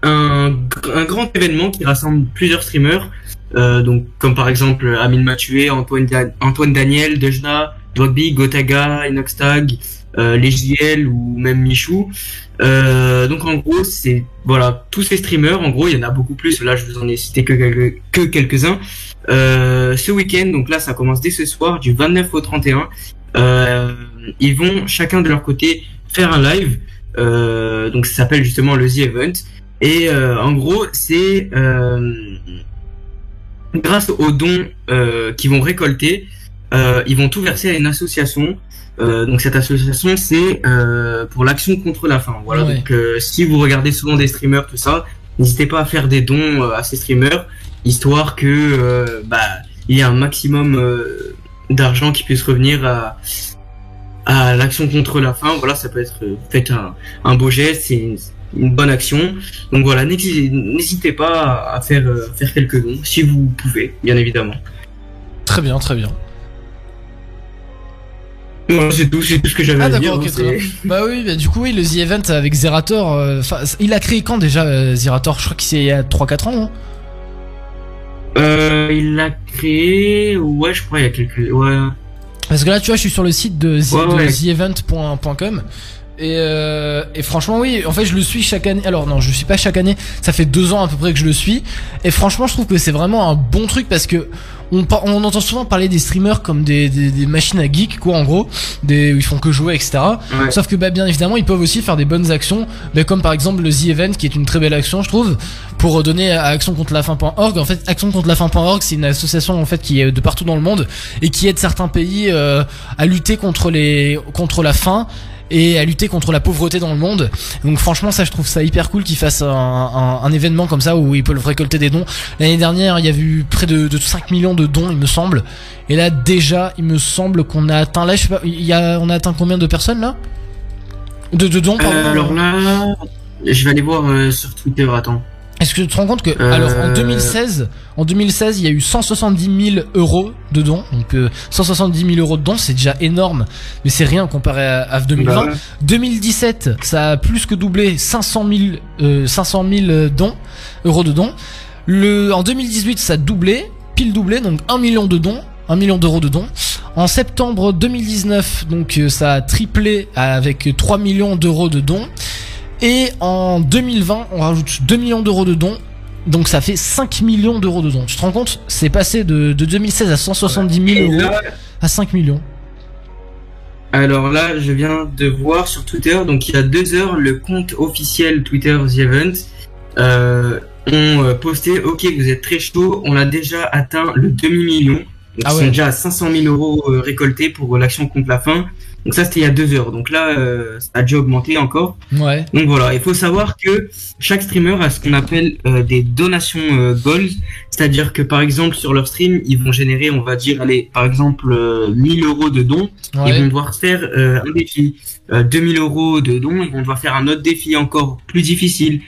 un, un grand événement qui rassemble plusieurs streamers, euh, donc comme par exemple Amine Mathieu, Antoine, Da- Antoine Daniel, Dejna, Rugby, Gotaga, Inoxtag, euh, les JL ou même Michou. Euh, donc en gros, c'est voilà tous ces streamers. En gros, il y en a beaucoup plus. Là, je vous en ai cité que quelques que quelques-uns. Euh, ce week-end, donc là, ça commence dès ce soir, du 29 au 31. Euh, ils vont chacun de leur côté faire un live. Euh, donc ça s'appelle justement le The Event. Et euh, en gros, c'est euh, grâce aux dons euh, qu'ils vont récolter, euh, ils vont tout verser à une association. Euh, donc cette association, c'est euh, pour l'action contre la faim. Voilà. Ouais. Donc euh, si vous regardez souvent des streamers, tout ça, n'hésitez pas à faire des dons euh, à ces streamers, histoire que euh, bah il y ait un maximum euh, d'argent qui puisse revenir à à l'action contre la faim. Voilà, ça peut être euh, fait un, un beau geste, c'est une, bonne action. Donc voilà, n'hésitez pas à faire euh, faire quelques dons si vous pouvez, bien évidemment. Très bien, très bien. Voilà, c'est tout, c'est tout ce que j'avais Ah à dire. d'accord, ok, hein, très Bah oui, bah, du coup oui, le The Event avec Zerator, euh, il a créé quand déjà euh, Zerator? Je crois qu'il c'est il y a 3-4 ans, non? Euh, il l'a créé, ouais, je crois il y a quelques, ouais. Parce que là, tu vois, je suis sur le site de, The- Ouais, de ouais. theevent.com. Et, euh, et franchement, oui, en fait, je le suis chaque année. Alors, non, je le suis pas chaque année. Ça fait deux ans à peu près que je le suis. Et franchement, je trouve que c'est vraiment un bon truc parce que on, on entend souvent parler des streamers comme des, des, des machines à geek, quoi, en gros. Des, où ils font que jouer, etc. Ouais. Sauf que, bah, bien évidemment, ils peuvent aussi faire des bonnes actions. Bah, comme par exemple le The Event, qui est une très belle action, je trouve, pour donner à Action contre la faim.org. En fait, Action contre la c'est une association, en fait, qui est de partout dans le monde et qui aide certains pays, euh, à lutter contre les, contre la faim et à lutter contre la pauvreté dans le monde. Donc franchement ça je trouve ça hyper cool qu'ils fassent un, événement comme ça où ils peuvent récolter des dons. L'année dernière il y a eu près de, de 5 millions de dons il me semble. Et là déjà il me semble qu'on a atteint là je sais pas il y a on a atteint combien de personnes là? De, de dons pardon? Euh, alors là, je vais aller voir euh, sur Twitter, attends. Est-ce que tu te rends compte que Euh, alors en 2016, en 2016, il y a eu 170 000 euros de dons. Donc euh, 170 000 euros de dons, c'est déjà énorme, mais c'est rien comparé à, à 2020. Bah ouais. 2017, ça a plus que doublé, 500 000, euh, 500 000 dons, euros de dons. Le, en 2018, ça a doublé, pile doublé, donc 1 million de dons, 1 million d'euros de dons. En septembre 2019, donc euh, ça a triplé avec 3 millions d'euros de dons. Et en 2020, on rajoute 2 millions d'euros de dons. Donc ça fait 5 millions d'euros de dons. Tu te rends compte? C'est passé de, de 2016 à 170 000 Et euros là, à 5 millions. Alors là, je viens de voir sur Twitter, donc il y a deux heures, le compte officiel Twitter The Event euh, ont euh, posté Ok, vous êtes très chaud, on a déjà atteint le demi-million. Donc Ah ils ouais. sont déjà à 500 000 euros euh, récoltés pour l'action contre la faim. Donc ça, c'était il y a deux heures. Donc là, euh, ça a déjà augmenté encore. Ouais. Donc voilà, il faut savoir que chaque streamer a ce qu'on appelle euh, des donations euh, goals, c'est-à-dire que par exemple sur leur stream, ils vont générer, on va dire, allez, par exemple, euh, 1000 euros de dons, ils Ouais. vont devoir faire euh, un défi, euh, 2000 euros de dons, ils vont devoir faire un autre défi encore plus difficile,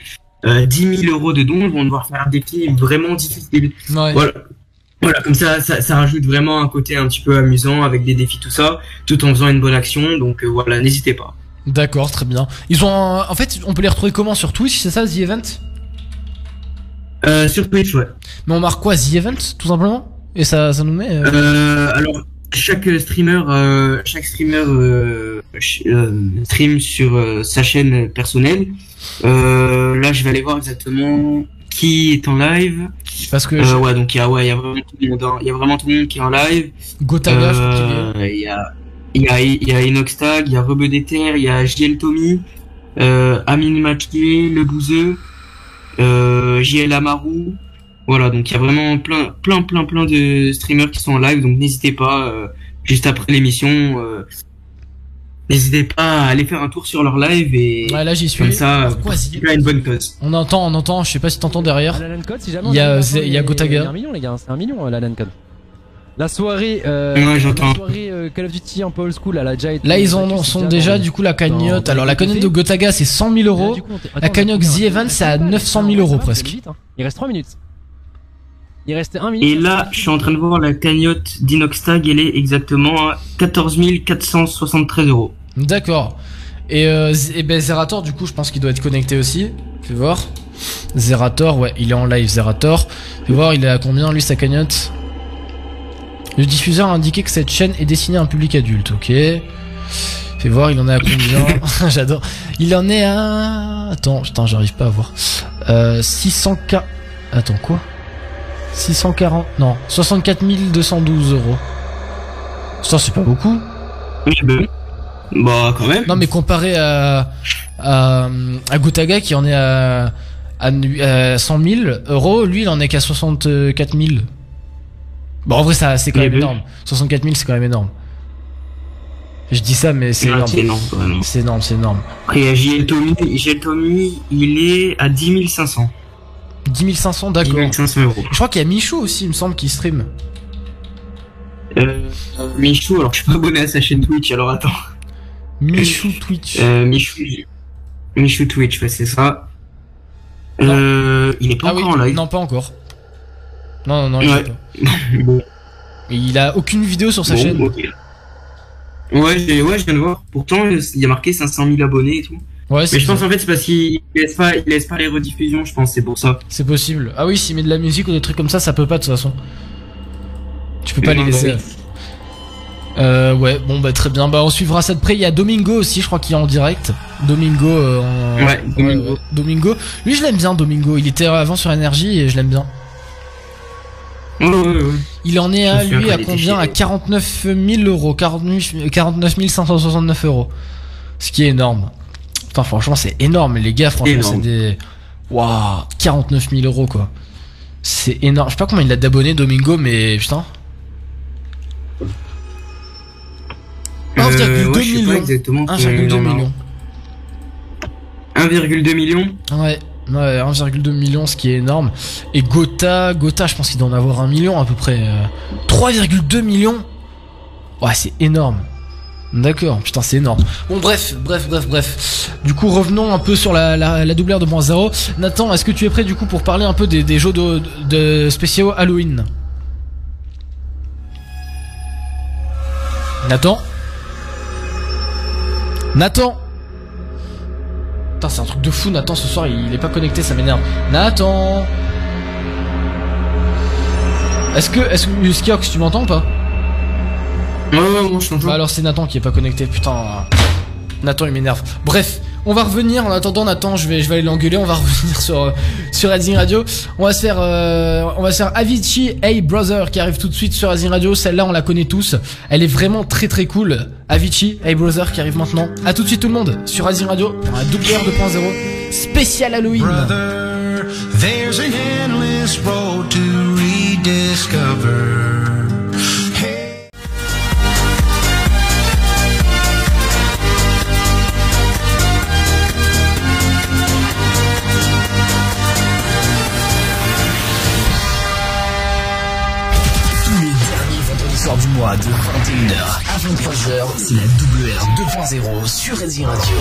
euh, 10 000 euros de dons, ils vont devoir faire un défi vraiment difficile. Ouais. Voilà. Voilà, comme ça, ça, ça rajoute vraiment un côté un petit peu amusant avec des défis, tout ça, tout en faisant une bonne action. Donc euh, voilà, n'hésitez pas. D'accord, très bien. Ils ont, un- en fait, on peut les retrouver comment? Sur Twitch, c'est ça, The Event? Euh, sur Twitch, ouais. Mais on marque quoi, The Event, tout simplement? Et ça, ça nous met. euh, Euh, alors chaque streamer, euh, chaque streamer euh, stream sur sa chaîne personnelle. Euh, là, je vais aller voir exactement qui est en live. Parce que Euh, je- ouais, donc il y a ouais, il y a vraiment tout le monde, il y a vraiment tout le monde qui est en live. Qu'il Euh, il y a Il y a, il y a Enoxtag, il y a Rebeu Terres, il y a JL Tommy, euh, Amine Mathieu, Le Bouzeux, euh, JL Amarou. Voilà, donc il y a vraiment plein, plein, plein, plein de streamers qui sont en live, donc n'hésitez pas, euh, juste après l'émission, euh, n'hésitez pas à aller faire un tour sur leur live et Ouais, là j'y suis. comme ça, quoi, c'est une bonne cause. On entend, on entend, je sais pas si t'entends derrière. L'Alan Code, si jamais Il y a, il y a Gotaga. un million, les gars, c'est un million, euh, l'Alan Code. La soirée, euh, Ouais, j'entends. la soirée euh, Call of Duty un peu old school, elle a déjà été. Là ils en c'est sont déjà du coup la cagnotte. dans- Alors la cagnotte de Gotaga c'est 100 000 euros. Coup, t- La cagnotte The Event c'est à 900 000 euros presque. Vite, hein. Il reste 3 minutes. Il restait 1 minute. Et là, je suis en train de voir la cagnotte d'Inoxtag, elle est exactement à 14 473 euros. D'accord. Et, euh, et ben Zerator du coup je pense qu'il doit être connecté aussi. Fais voir. Zerator, ouais, il est en live Zerator. Fais voir, il est à combien lui sa cagnotte? Le diffuseur a indiqué que cette chaîne est destinée à un public adulte, ok. Fais voir, il en est à combien? J'adore. Il en est à... Attends, putain, j'arrive pas à voir. Euh, 600k... Attends, quoi? 640... Non, 64 212 euros. Ça, c'est pas beaucoup. Oui, ben, bah quand même. Non, mais comparé à, à, à Gotaga qui en est à, à, nu- à 100 000 euros, lui il en est qu'à 64 000. Bon, en vrai, ça, c'est quand Mais même oui. énorme. 64 000, c'est quand même énorme. Je dis ça, mais c'est Ouais, énorme. c'est énorme. C'est énorme, Tommy, JL Tommy, il est à 10 500. 10 500, d'accord. 10 500 euros. Je crois qu'il y a Michou aussi, il me semble, qui stream. Euh, Michou, alors je suis pas abonné à sa chaîne Twitch, alors attends. Michou Twitch. Euh, Michou, Michou Twitch, ouais, c'est ça. Euh, il est pas Ah oui, encore en live. non, pas encore. Non, non, non, il Ouais. est pas. Bon. Et il a aucune vidéo sur sa Bon, chaîne. Ouais, j'ai- ouais, je viens de voir. Pourtant, il y a marqué 500 000 abonnés et tout. Ouais, Mais je pense en fait c'est parce qu'il laisse pas, il laisse pas les rediffusions, je pense, c'est pour ça. C'est possible. Ah oui, s'il met de la musique ou des trucs comme ça, ça peut pas de toute façon. Tu peux pas Non, les laisser. oui. Euh, ouais, bon bah très bien. Bah on suivra ça de près. Il y a Domingo aussi, je crois qu'il est en direct. Domingo. euh, en- Ouais, Domingo. Domingo. Lui, je l'aime bien, Domingo. Il était avant sur énergie et je l'aime bien. Ouais, ouais, ouais. Il en est à lui à combien? À 49 000 euros. 49 49 569 euros. Ce qui est énorme. Putain, franchement, c'est énorme. Les gars, franchement, c'est des. Waouh, 49 000 euros quoi. C'est énorme. Je sais pas combien il a d'abonnés, Domingo, mais putain. 1,2 Euh, ouais, je sais pas millions. exactement combien 1,2 il en a. millions. 1,2 million Ouais, ouais, 1,2 million, ce qui est énorme. Et Gotha, Gotha, je pense qu'il doit en avoir un million à peu près. euh, 3,2 millions Ouais, c'est énorme. D'accord, putain, c'est énorme. Bon, bref, bref, bref, bref. Du coup, revenons un peu sur la, la, la doubleur de 2.0. Nathan, est-ce que tu es prêt du coup pour parler un peu des, des jeux de, de spéciaux Halloween? Nathan? Nathan? Putain, c'est un truc de fou, Nathan, ce soir, il est pas connecté, ça m'énerve. Nathan? Est-ce que, est-ce que, Skiox, tu m'entends ou pas? Ouais, ouais, moi je t'entends. Bah alors c'est Nathan qui est pas connecté, putain. Nathan il m'énerve. Bref, on va revenir. En attendant, Nathan, je vais, je vais aller l'engueuler. On va revenir sur euh, sur Rising Radio. On va se faire, euh, on va se faire Avicii, Hey Brother, qui arrive tout de suite sur Rising Radio. Celle-là, on la connaît tous. Elle est vraiment très très cool. Avicii, Hey Brother, qui arrive maintenant. À tout de suite tout le monde sur Rising Radio pour un double R 2.0 spécial Halloween. Brother, there's an endless road to rediscover. Mois de 21h à 23h, c'est la WR 2.0 sur Resi Radio.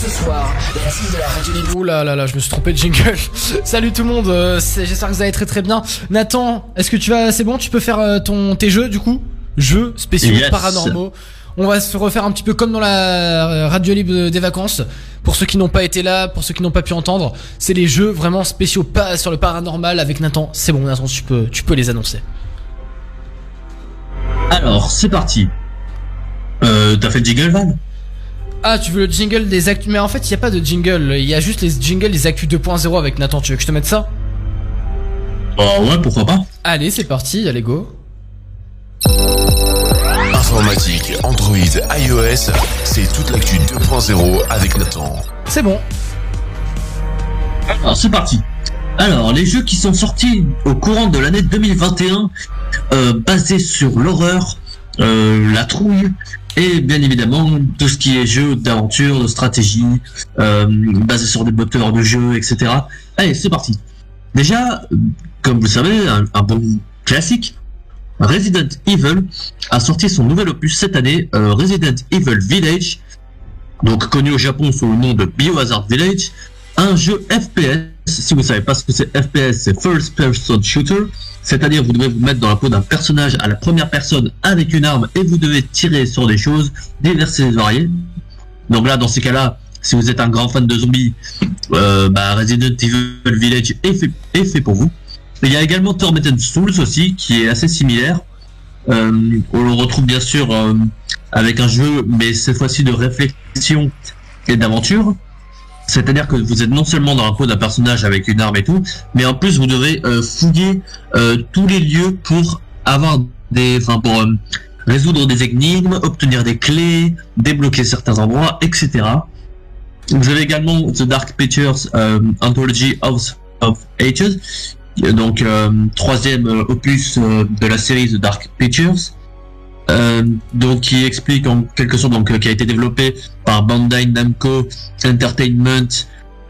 Ce soir, la team de la radio libre. Ouh là là là, je me suis trompé de jingle. Salut tout le monde, euh, j'espère que vous allez très très bien. Nathan, est-ce que tu vas, c'est bon, tu peux faire euh, ton tes jeux du coup, jeux spéciaux Yes. paranormaux. On va se refaire un petit peu comme dans la euh, radio libre des vacances. Pour ceux qui n'ont pas été là, pour ceux qui n'ont pas pu entendre, c'est les jeux vraiment spéciaux pas sur le paranormal avec Nathan. C'est bon, Nathan, tu peux, tu peux les annoncer. Alors, c'est parti. Euh, t'as fait le jingle, Van? Ah, tu veux le jingle des actus? Mais en fait, il y a pas de jingle. Il y a juste les jingles des actus 2.0 avec Nathan. Tu veux que je te mette ça? Bah ouais, pourquoi pas. Allez, c'est parti. Allez go. Informatique, Android, iOS, c'est toute l'actu 2.0 avec Nathan. C'est bon. Alors c'est parti. Alors les jeux qui sont sortis au courant de l'année 2021, euh, basés sur l'horreur, euh, la trouille et bien évidemment tout ce qui est jeu d'aventure, de stratégie, euh, basé sur des moteurs de jeu, etc. Allez c'est parti. Déjà, comme vous savez, un, un bon classique, Resident Evil a sorti son nouvel opus cette année, euh, Resident Evil Village, donc connu au Japon sous le nom de Biohazard Village, un jeu FPS. Si vous savez pas ce que c'est FPS, c'est First Person Shooter. C'est-à-dire vous devez vous mettre dans la peau d'un personnage à la première personne avec une arme et vous devez tirer sur des choses diverses et variées. Donc là, dans ces cas-là, si vous êtes un grand fan de zombies, euh, bah, Resident Evil Village est fait, est fait pour vous. Il y a également Tormented Souls aussi, qui est assez similaire. Euh, on le retrouve bien sûr euh, avec un jeu, mais cette fois-ci de réflexion et d'aventure. C'est-à-dire que vous êtes non seulement dans la peau d'un personnage avec une arme et tout, mais en plus vous devez euh, fouiller euh, tous les lieux pour avoir des, enfin pour euh, résoudre des énigmes, obtenir des clés, débloquer certains endroits, etc. Vous avez également The Dark Pictures Anthology of Ages, donc troisième opus de la série The Dark Pictures. Donc qui explique en quelque sorte donc qui a été développé par Bandai Namco Entertainment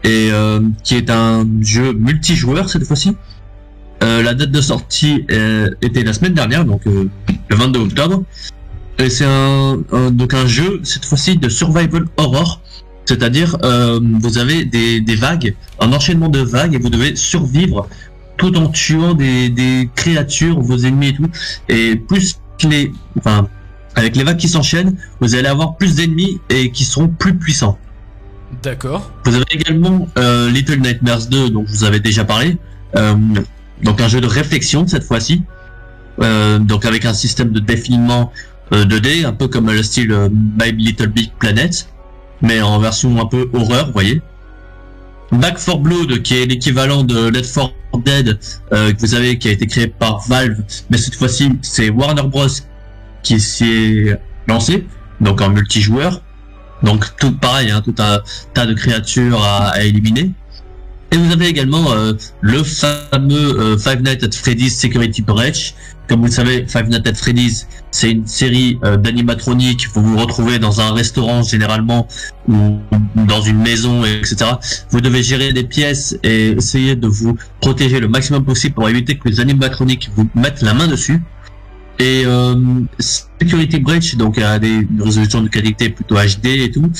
et euh, qui est un jeu multijoueur cette fois-ci. Euh, la date de sortie euh, était la semaine dernière donc euh, le 22 octobre. Et c'est un, un- donc un jeu cette fois-ci de survival horror. C'est-à-dire euh, vous avez des, des vagues un enchaînement de vagues et vous devez survivre tout en tuant des, des créatures vos ennemis et tout. Et plus les enfin avec les vagues qui s'enchaînent vous allez avoir plus d'ennemis et qui seront plus puissants D'accord. vous avez également euh, Little Nightmares 2, dont je vous avais déjà parlé. Euh, donc un jeu de réflexion cette fois-ci. Euh, donc avec un système de défilement euh, 2D, un peu comme le style My Little Big Planet, mais en version un peu horreur, vous voyez. Back 4 Blood, qui est l'équivalent de Left 4 Dead, que vous savez, qui a été créé par Valve, mais cette fois-ci c'est Warner Bros qui s'est lancé, donc en multijoueur. Donc tout pareil, hein, tout un tas de créatures à, à éliminer. Et vous avez également euh, le fameux euh, Five Nights at Freddy's Security Breach. Comme vous le savez, Five Nights at Freddy's, c'est une série euh, d'animatroniques. Vous vous retrouvez dans un restaurant généralement ou dans une maison, etc. Vous devez gérer des pièces et essayer de vous protéger le maximum possible pour éviter que les animatroniques vous mettent la main dessus. Et euh, Security Breach, donc à des une résolution de qualité plutôt HD et tout.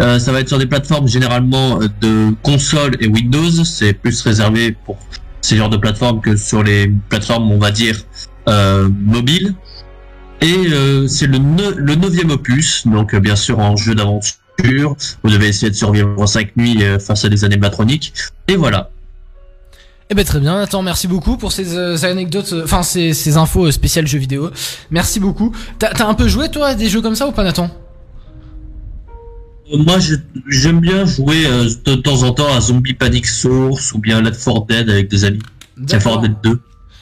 Euh, ça va être sur des plateformes généralement euh, de console et Windows. C'est plus réservé pour ces genres de plateformes que sur les plateformes, on va dire, euh, mobiles. Et euh, c'est le, ne- le neuvième opus, donc euh, bien sûr en jeu d'aventure. Vous devez essayer de survivre 5 nuits euh, face à des animatroniques. Et voilà. Eh ben très bien, Nathan, merci beaucoup pour ces euh, anecdotes, euh, enfin ces, ces infos euh, spéciales jeux vidéo. Merci beaucoup. T'as un peu joué toi à des jeux comme ça ou pas Nathan? Moi, j'aime bien jouer euh, de temps en temps à Zombie Panic Source ou bien Left 4 Dead avec des amis. Left 4 Dead 2.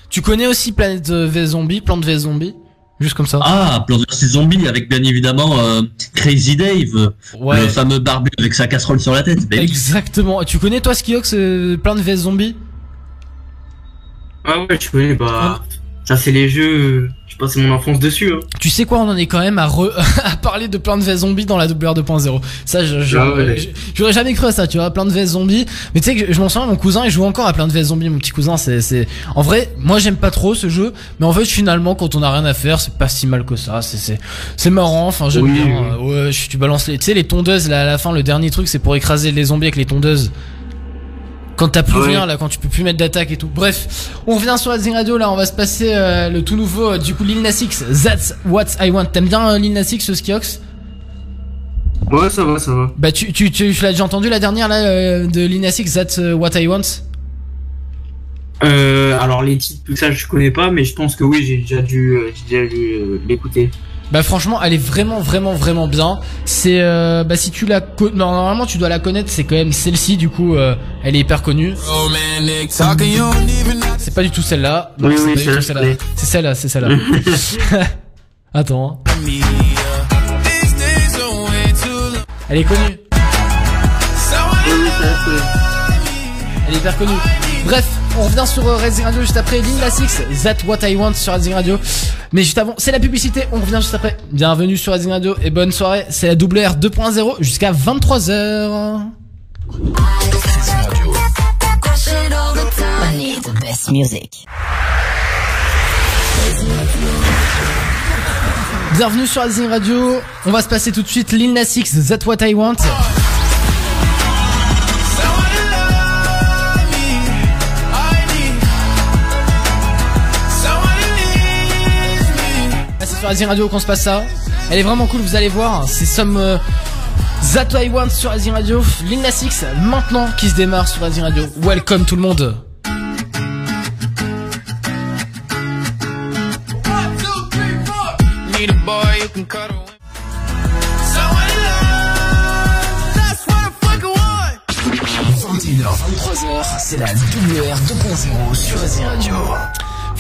Tu connais aussi Planète V Zombie, Plante V Zombie? Juste comme ça. Ah, Plants vs Zombies avec bien évidemment euh, Crazy Dave, Ouais. le fameux barbu avec sa casserole sur la tête. Ben. Exactement. Tu connais toi Skiox euh, Plante V Zombie? Ah ouais, je connais, bah. Ça, c'est les jeux. J'ai passé mon enfance dessus, hein. Tu sais quoi, on en est quand même à, re- à parler de Plante V Zombie dans la WR 2.0. Ça, je- je- Ah ouais. je- j'aurais jamais cru à ça, tu vois, Plante V Zombie. Mais tu sais que je, je m'en souviens, mon cousin, il joue encore à Plante V Zombie, mon petit cousin. C'est, c'est, en vrai, moi j'aime pas trop ce jeu, mais en fait finalement, quand on a rien à faire, c'est pas si mal que ça. C'est, c'est, c'est marrant. Enfin, j'aime Oui, bien. oui. euh, Ouais, je- tu balances les, tu sais, les tondeuses là à la fin, le dernier truc, c'est pour écraser les zombies avec les tondeuses. Quand t'as plus Ouais. rien là, quand tu peux plus mettre d'attaque et tout. Bref, on revient sur la Zing Radio là, on va se passer euh, le tout nouveau euh, du coup Lil Nas X, That's What I Want. T'aimes bien euh, Lil Nas X, ce Skiox Ouais, ça va, ça va. Bah tu, tu, tu, tu l'as déjà entendu la dernière là euh, de Lil Nas X, That's euh, What I Want? Euh, alors les titres, tout ça, je connais pas, mais je pense que oui, j'ai déjà dû, euh, j'ai déjà dû euh, l'écouter. Bah franchement, elle est vraiment vraiment vraiment bien. C'est euh, bah si tu la non, normalement tu dois la connaître, c'est quand même celle-ci du coup euh, elle est hyper connue. C'est pas du tout celle-là. Celle-là. C'est celle-là, c'est celle-là. Attends. Hein. Elle est connue. Elle est hyper connue. Bref, on revient sur euh, Resident Radio juste après Lil Nas X, That What I Want sur Resident Radio. Mais juste avant, c'est la publicité, on revient juste après. Bienvenue sur Resident Radio et bonne soirée. C'est la WR 2.0 jusqu'à 23h. Only the best music. Bienvenue sur Resident Radio. On va se passer tout de suite Lil Nas X, That What I Want. Sur Radio qu'on se passe ça. Elle est vraiment cool, vous allez voir. C'est some euh, That I Want sur Resident Radio. Lil Nas X maintenant qui se démarre sur Resident Radio. Welcome tout le monde. Need a boy you can cuddle with. Someone in love, that's what I fucking want. 21h, 23h, c'est la WR 2.0 sur Resident Radio.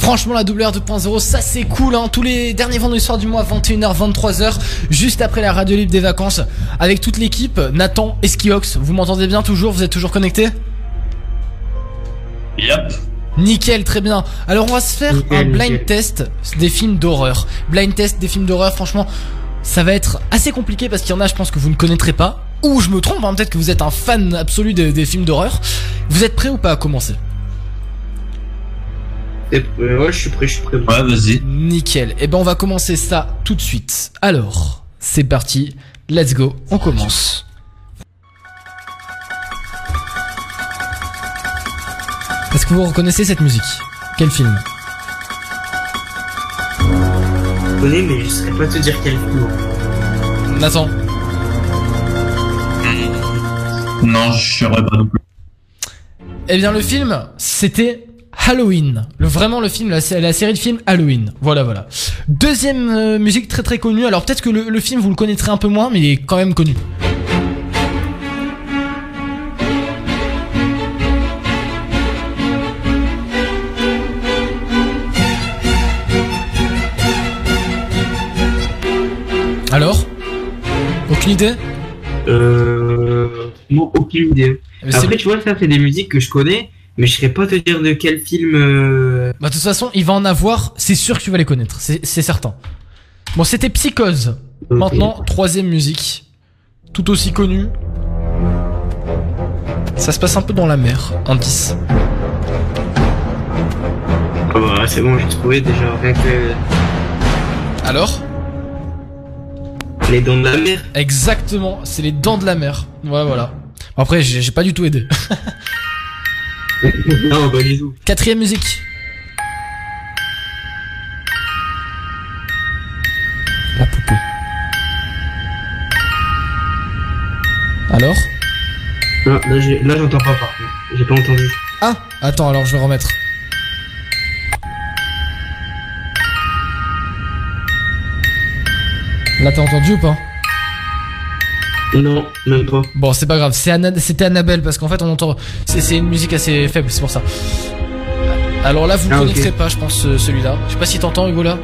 Franchement, la WR 2.0, ça c'est cool, hein. Tous les derniers vendredis soirs du mois, 21h, 23h, juste après la radio libre des vacances, avec toute l'équipe, Nathan et Skiox. Vous m'entendez bien toujours? Vous êtes toujours connectés? Yep. Nickel, très bien. Alors on va se faire Nickel, un blind nickel. test des films d'horreur. Blind test des films d'horreur, franchement, ça va être assez compliqué parce qu'il y en a, je pense que vous ne connaîtrez pas. Ou je me trompe, hein, peut-être que vous êtes un fan absolu des, des films d'horreur. Vous êtes prêts ou pas à commencer? Et, ouais, je suis prêt, je suis prêt. Ouais, vas-y. Nickel. Et ben on va commencer ça tout de suite. Alors, c'est parti. Let's go. On commence. Est-ce que vous reconnaissez cette musique? Quel film? Je connais, mais je saurais pas te dire quel film. Nathan Non, je saurais pas non plus. Eh bien le film, c'était Halloween. Le, vraiment le film, la, la série de films Halloween. Voilà, voilà. Deuxième euh, musique très très connue. Alors peut-être que le, le film vous le connaîtrez un peu moins, mais il est quand même connu. Alors? Aucune idée? Euh. Non, aucune idée. Après, tu vois, ça, c'est des musiques que je connais, mais je saurais pas te dire de quel film. euh, Bah de toute façon, il va en avoir, c'est sûr que tu vas les connaître, c'est certain. Bon, c'était Psychose. Maintenant, troisième musique, tout aussi connue. Ça se passe un peu dans la mer, indice. Ah bah, c'est bon, j'ai trouvé déjà. Rien que Alors? Les dents de la mer. Exactement, c'est les dents de la mer. Voilà, voilà. Bon, Après, j'ai pas du tout aidé. non, pas du tout. Quatrième musique. La poupée. Alors? Non, là, j'ai- là, j'entends pas, par contre. J'ai pas entendu. Ah Attends, alors je vais remettre. Là, t'as entendu ou pas? Non, même pas. Bon, c'est pas grave, c'est Anna- c'était Annabelle parce qu'en fait, on entend. C'est c'est une musique assez faible, c'est pour ça. Alors là, vous ne Ah, ok. connaîtrez pas, je pense, ce- celui-là. Je sais pas si t'entends, Hugo, là.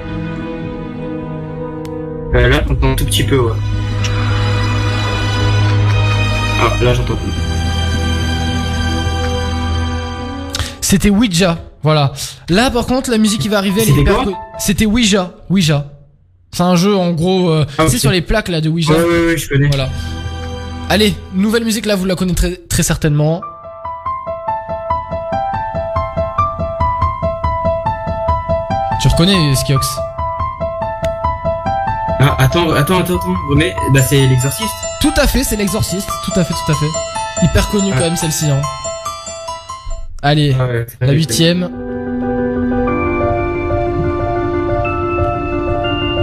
Euh, là, j'entends un tout petit peu, ouais. Ah, là, j'entends plus. C'était Ouija, voilà. Là, par contre, la musique qui va arriver, elle est hyper C'était Ouija, Ouija. C'est un jeu, en gros, euh, Ah, ok. sur les plaques, là, de Ouija. Ouais, ouais, ouais, je connais. Voilà. Allez, nouvelle musique, là, vous la connaîtrez très certainement. Tu reconnais Skiox? Ah, attends, attends, attends, attends. Remets. Bah, c'est l'exorciste. Tout à fait, c'est l'exorciste. Tout à fait, tout à fait. Hyper connu quand même celle-ci. Hein. Allez, Ah ouais, la huitième.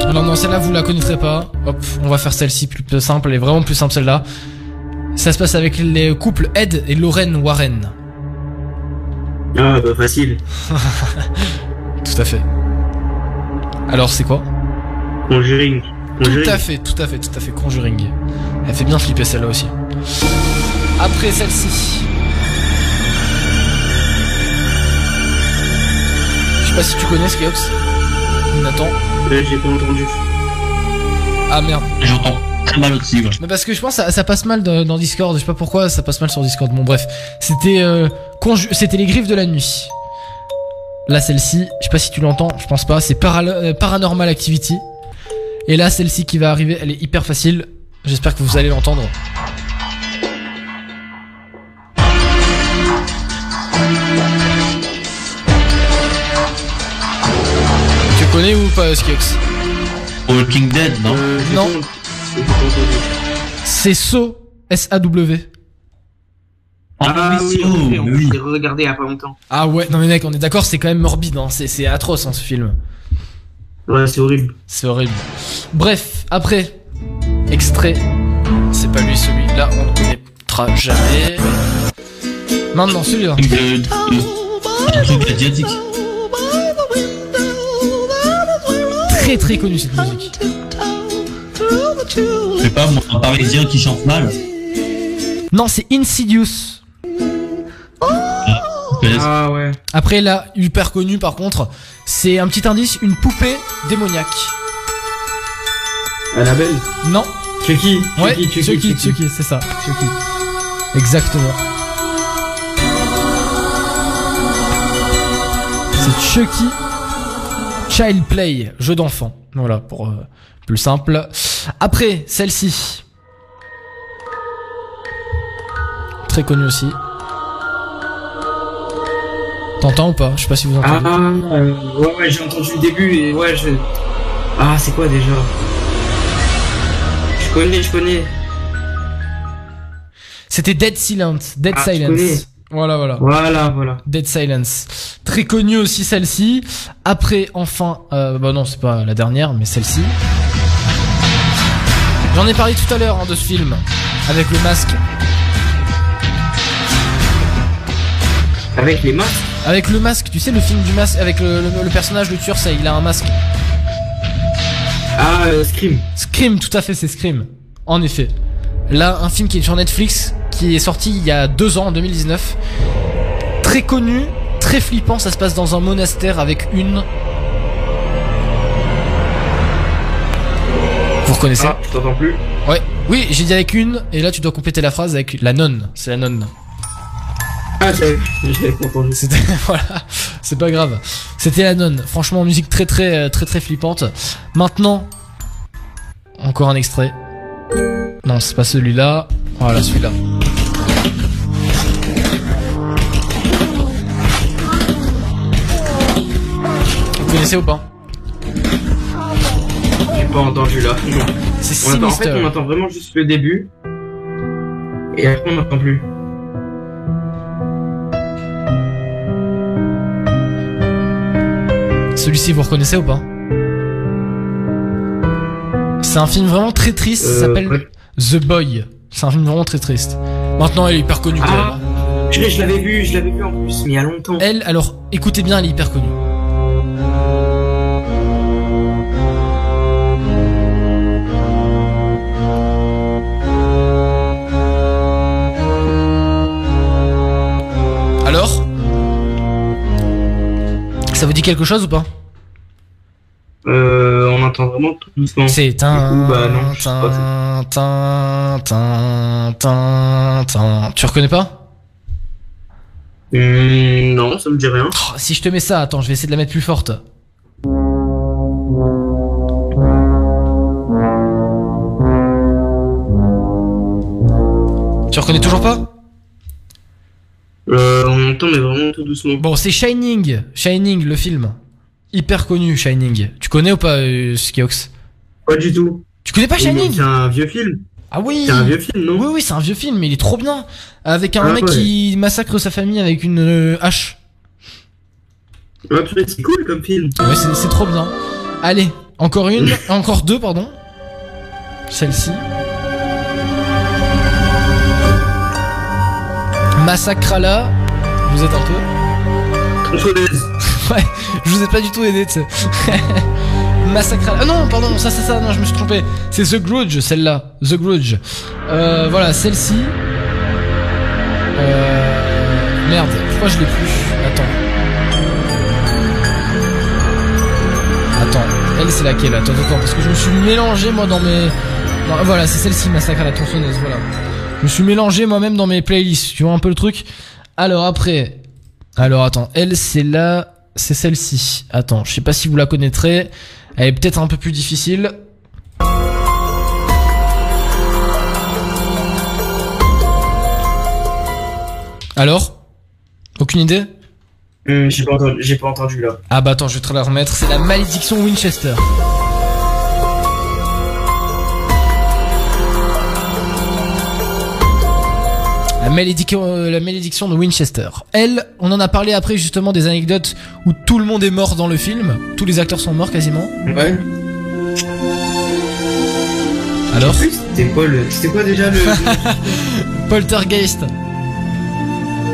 Alors non, celle-là vous la connaîtrez pas. Hop, on va faire celle-ci plus, plus simple, elle est vraiment plus simple celle-là. Ça se passe avec les couples Ed et Lorraine Warren. Ah, bah, facile. Tout à fait. Alors c'est quoi? Conjuring. Conjuring. Tout à fait, tout à fait, tout à fait. Conjuring. Elle fait bien flipper celle-là aussi. Après celle-ci. Je sais pas si tu connais Skiox. Nathan. Là, j'ai pas entendu. Ah merde. J'entends. Très mal aussi. Ouais. Mais parce que je pense que ça, ça passe mal dans, dans Discord, je sais pas pourquoi ça passe mal sur Discord. Bon bref, c'était euh, c'était les griffes de la nuit. Là celle-ci, je sais pas si tu l'entends, je pense pas, c'est euh, Paranormal Activity. Et là celle-ci qui va arriver, elle est hyper facile. J'espère que vous allez l'entendre. Tu connais ou pas Skiox? Walking Dead, non? Euh, Non. C'est So S-A-W. Ah, oui, so, en effet, on oui. regardé il y a pas longtemps. Ah ouais, non mais mec, on est d'accord, c'est quand même morbide, hein. c'est, c'est atroce hein, ce film. Ouais, c'est horrible. C'est horrible. Bref, après, extrait. C'est pas lui celui-là, on ne connaîtra jamais. Maintenant, celui-là. De- de- Un truc asiatique. Très très connu cette musique. Je sais pas, moi, un parisien qui chante mal. Non, c'est Insidious. Connais- Ah ouais. Après, là, hyper connu par contre, c'est un petit indice, une poupée démoniaque. Annabelle. Non, Chucky. ouais, Chucky, Chucky, Chucky, Chucky. Chucky, c'est ça, Chucky. Exactement. C'est Chucky Child Play, jeu d'enfant. Voilà, pour euh, plus simple. Après, celle-ci. Très connue aussi. T'entends ou pas? Je sais pas si vous Ah, entendez. euh, ouais, ouais, j'ai entendu le début et ouais, je. Ah, c'est quoi déjà? Je connais, je connais. C'était Dead Silence. Dead Ah. Silence. Voilà, voilà. Voilà, voilà. Dead Silence. Très connue aussi celle-ci. Après, enfin, euh, bah non, c'est pas la dernière, mais celle-ci. J'en ai parlé tout à l'heure hein, de ce film, avec le masque. Avec les masques Avec le masque, tu sais, le film du masque, avec le, le- le personnage, le tueur, ça, il a un masque. Ah, euh, Scream. Scream, tout à fait, c'est Scream. En effet. Là, un film qui est sur Netflix, qui est sorti il y a deux ans, en 2019. Très connu, très flippant, ça se passe dans un monastère avec une... reconnaissez Ah, je t'entends plus. Ouais. Oui, j'ai dit avec une, et là tu dois compléter la phrase avec la nonne. C'est la nonne. Ah, j'avais entendu. C'était voilà, c'est pas grave. C'était la nonne. Franchement, musique très très euh, très très flippante. Maintenant, encore un extrait. Non, c'est pas celui-là. Voilà, celui-là. Vous connaissez ou pas? Pas entendu là. C'est entend- en fait, on entend vraiment juste le début. Et après, on n'entend plus. Celui-ci, vous reconnaissez ou pas C'est un film vraiment très triste. Ça Euh, s'appelle ouais. The Boy. C'est un film vraiment très triste. Maintenant, elle est hyper connue. Ah, je, je l'avais vu, je l'avais vu en plus, mais il y a longtemps. Elle, alors, écoutez bien, elle est hyper connue. Alors Ça vous dit quelque chose ou pas Euh, on entend vraiment tout doucement. C'est bah non, tin, tin, tin, tin, tin. Tu reconnais pas Hum, non, ça me dit rien. Oh, Si je te mets ça, attends, je vais essayer de la mettre plus forte. Tu reconnais toujours pas Euh, on entend, mais vraiment tout doucement. Bon, c'est Shining. Shining, le film. Hyper connu, Shining. Tu connais ou pas, euh, Skiox Pas du tout. Tu connais pas Shining? C'est un vieux film. Ah oui C'est un vieux film, non? Oui, oui, c'est un vieux film, mais il est trop bien. Avec un Ah mec ouais. qui massacre sa famille avec une euh, hache. Ouais, purée, c'est cool comme film. Ouais, c'est trop bien. Allez, encore une, encore deux, pardon. Celle-ci. Massacrala. Vous êtes un peu. Tronçonneuse. Ouais, je vous ai pas du tout aidé, tu sais. Massacrala. Ah non, pardon, ça c'est ça, non, je me suis trompé. C'est The Grudge, celle-là. The Grudge. Euh, voilà, celle-ci. Euh... Merde, pourquoi je l'ai plus Attends. Attends, elle c'est laquelle Attends, attends, parce que je me suis mélangé moi dans mes Non, voilà, c'est celle-ci, Massacre à la tronçonneuse, voilà. Je me suis mélangé moi-même dans mes playlists, tu vois un peu le truc Alors après... Alors attends, elle c'est là... C'est celle-ci. Attends, je sais pas si vous la connaîtrez. Elle est peut-être un peu plus difficile. Alors Aucune idée? Hum, j'ai pas entendu, pas entendu là. Ah bah attends, je vais te la remettre. C'est la malédiction Winchester. La malédiction, euh, la malédiction de Winchester. Elle, on en a parlé après justement des anecdotes où tout le monde est mort dans le film. Tous les acteurs sont morts quasiment. Ouais. Alors C'était quoi le. C'était quoi déjà le. Poltergeist.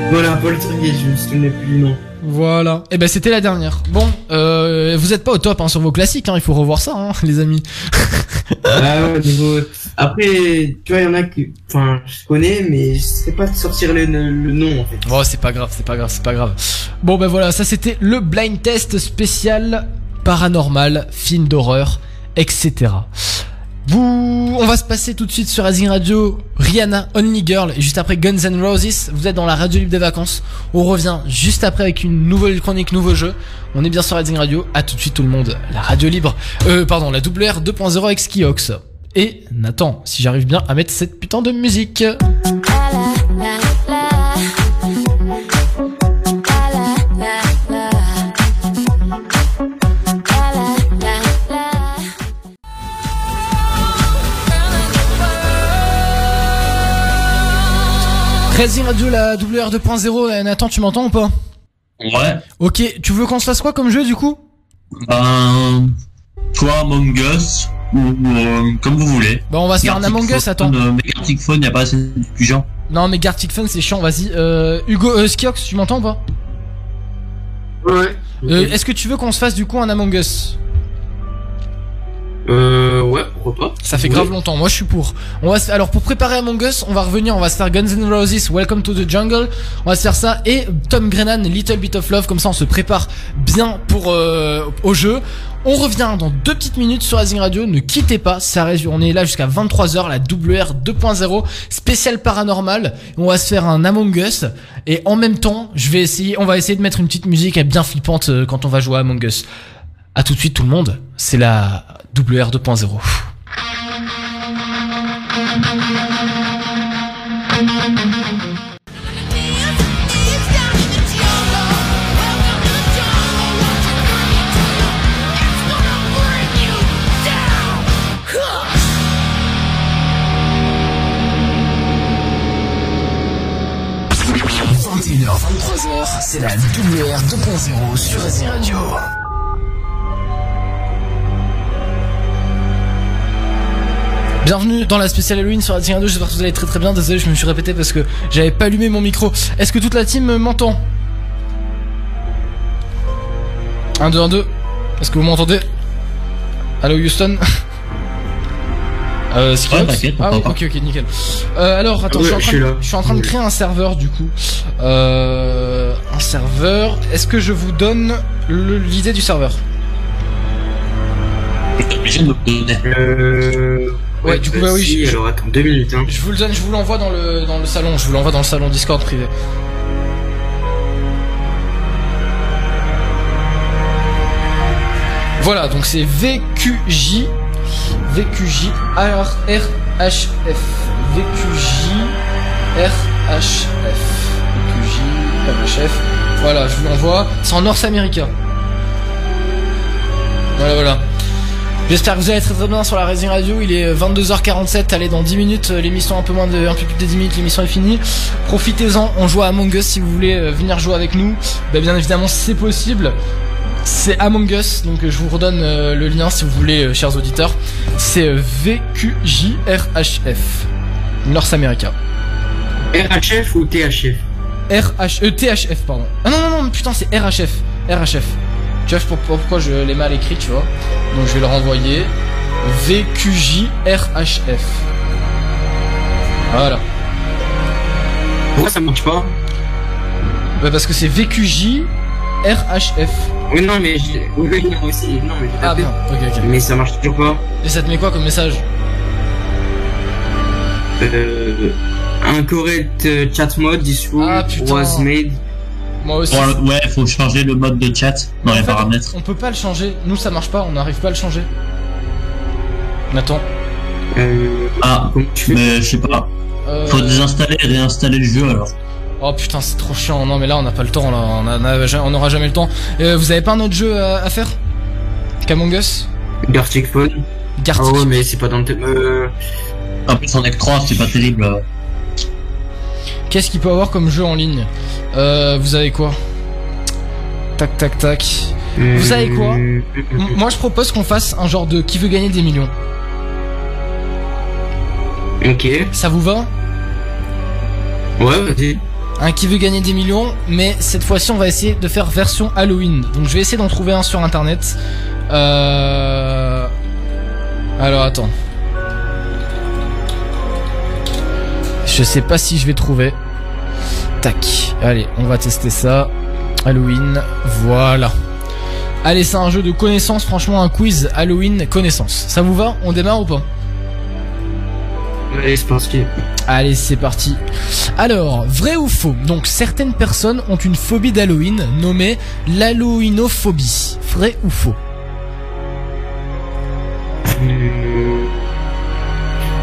voilà, Poltergeist, je me souvenais plus du nom. Voilà. Et ben c'était la dernière. Bon, euh, vous êtes pas au top hein, sur vos classiques, hein, il faut revoir ça, hein, les amis. Ah ouais, niveau. Après, tu vois, il y en a qui. Enfin, je connais, mais je sais pas de sortir le, le nom en fait. Oh, c'est pas grave, c'est pas grave, c'est pas grave. Bon, ben voilà, ça c'était le blind test spécial paranormal, film d'horreur, etc. Vous, on va se passer tout de suite sur Azing Radio, Rihanna, Only Girl, juste après Guns N' Roses. Vous êtes dans la radio libre des vacances. On revient juste après avec une nouvelle chronique, nouveau jeu. On est bien sur Azing Radio. À tout de suite tout le monde. La radio libre, euh, pardon, la WR 2.0 avec Skiox. Et Nathan, si j'arrive bien à mettre cette putain de musique. Racing Radio, la WR 2.0, euh, Nathan, tu m'entends ou pas? Ouais. Ok, tu veux qu'on se fasse quoi comme jeu du coup? Ben, toi Among Us ou euh, comme vous voulez. Bah on va se faire un Among Us, Phone, attends. euh, mais Gartic Phone, y a pas assez du genre. Non mais Gartic Fun c'est chiant, vas-y. Euh, Hugo, euh, Skiox, tu m'entends ou pas? Ouais. Euh, Est-ce que tu veux qu'on se fasse du coup un Among Us? Euh, ouais, pourquoi pas. Ça fait grave longtemps, moi je suis pour. On va se... Alors pour préparer Among Us, on va revenir, on va se faire Guns N' Roses, Welcome to the Jungle, on va se faire ça, et Tom Grennan, Little Bit of Love, comme ça on se prépare bien pour euh, au jeu. On revient dans deux petites minutes sur Azing Radio, ne quittez pas, ça reste, on est là jusqu'à 23h, la WR 2.0, spécial paranormal, on va se faire un Among Us, et en même temps, je vais essayer, on va essayer de mettre une petite musique bien flippante euh, quand on va jouer à Among Us. À tout de suite tout le monde, c'est la WR 2.0. h 23h, c'est la WR 2.0 sur Racing Radio. Bienvenue dans la spéciale Halloween sur Racing Radio, j'espère que vous allez très très bien, désolé je me suis répété parce que j'avais pas allumé mon micro. Est-ce que toute la team m'entend? 1, 2, 1, 2. Est-ce que vous m'entendez? Allô Houston? Euh, Ah oui, t'entend. ok, ok, nickel. Euh, alors, attends, Ouais, je, suis en je train suis de- là. je suis en train de créer un serveur du coup. Euh, un serveur. Est-ce que je vous donne l'idée du serveur? T'es obligé de me le donner. Euh. Ouais, du coup, bah oui, si, je- attends, deux minutes, hein. Je vous le donne, je vous l'envoie dans le, dans le salon, je vous l'envoie dans le salon Discord privé. Voilà, donc c'est VQJ, VQJ RHF, VQJ RHF, VQJ RHF. Voilà, je vous l'envoie. C'est en North America. Voilà, voilà. J'espère que vous allez très très bien sur la Racing Radio. Il est 22h47. Allez, dans 10 minutes, euh, l'émission un peu moins de, un peu plus de 10 minutes, l'émission est finie. Profitez-en. On joue à Among Us si vous voulez euh, venir jouer avec nous. Ben, bien évidemment, c'est possible. C'est Among Us, donc euh, je vous redonne euh, le lien si vous voulez, euh, chers auditeurs. C'est euh, VQJRHF, North America. RHF ou THF RH, euh, THF, pardon. Ah non, non, non, putain, c'est RHF. RHF. Tu vois pour- pourquoi je l'ai mal écrit, tu vois. Donc je vais le renvoyer. VQJRHF. Voilà. Pourquoi ça marche pas? Bah parce que c'est VQJRHF. Oui, non, mais. Oui, non, aussi. Non, mais Ah tapé. bon, ok, ok. Mais ça marche toujours pas. Et ça te met quoi comme message? Euh, incorrect euh, chat mode this rule Ah, was made. Moi aussi. Bon, ouais, faut changer le mode de chat dans En les fait, paramètres. On peut pas le changer. Nous, ça marche pas. On n'arrive pas à le changer. Attends. Euh, Ah, comment tu fais mais je sais pas. Euh, Faut désinstaller et réinstaller le jeu alors. Oh putain, c'est trop chiant. Non, mais là, on n'a pas le temps. Là, on, a- on a- on aura jamais le temps. Euh, vous avez pas un autre jeu à, à faire? Qu'Among Us? Gartic Phone. Gartic. Ah ouais, mais c'est pas dans le thème. Euh, En plus, on est que 3, c'est pas terrible. Qu'est-ce qu'il peut avoir comme jeu en ligne euh, Vous avez quoi Tac, tac, tac. Vous savez quoi M- Moi, je propose qu'on fasse un genre de qui veut gagner des millions. Ok. Ça vous va Ouais, vas-y. Un qui veut gagner des millions, mais cette fois-ci, on va essayer de faire version Halloween. Donc, je vais essayer d'en trouver un sur internet. Euh... Alors, attends. Je sais pas si je vais trouver. Tac. Allez, on va tester ça. Halloween. Voilà. Allez, c'est un jeu de connaissances, franchement, un quiz Halloween connaissances. Ça vous va? On démarre ou pas? Allez, c'est parti. Allez, c'est parti. Alors, vrai ou faux? Donc, certaines personnes ont une phobie d'Halloween nommée l'halloweenophobie. Vrai ou faux? Euh,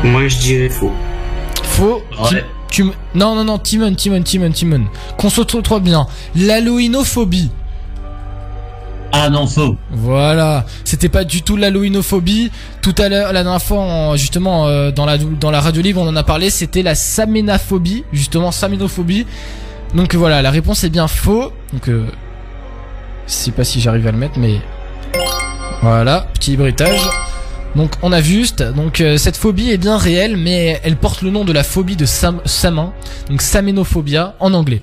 Moi, je dirais faux. Faux Ouais. Tu- tu me- Non, non, non, Timon, Timon, Timon, Timon. Qu'on se trouve bien. L'halloweenophobie. Ah non, faux. Voilà, c'était pas du tout l'halloweenophobie. Tout à l'heure, la dernière fois, en- justement, euh, dans la dans la radio libre, on en a parlé. C'était la saménophobie, justement, saménophobie. Donc voilà, la réponse est bien faux. Donc, euh, je sais pas si j'arrive à le mettre, mais voilà, petit bruitage. Donc on a vu juste, donc euh, cette phobie est bien réelle, mais elle porte le nom de la phobie de Sam Samin, donc saménophobia en anglais.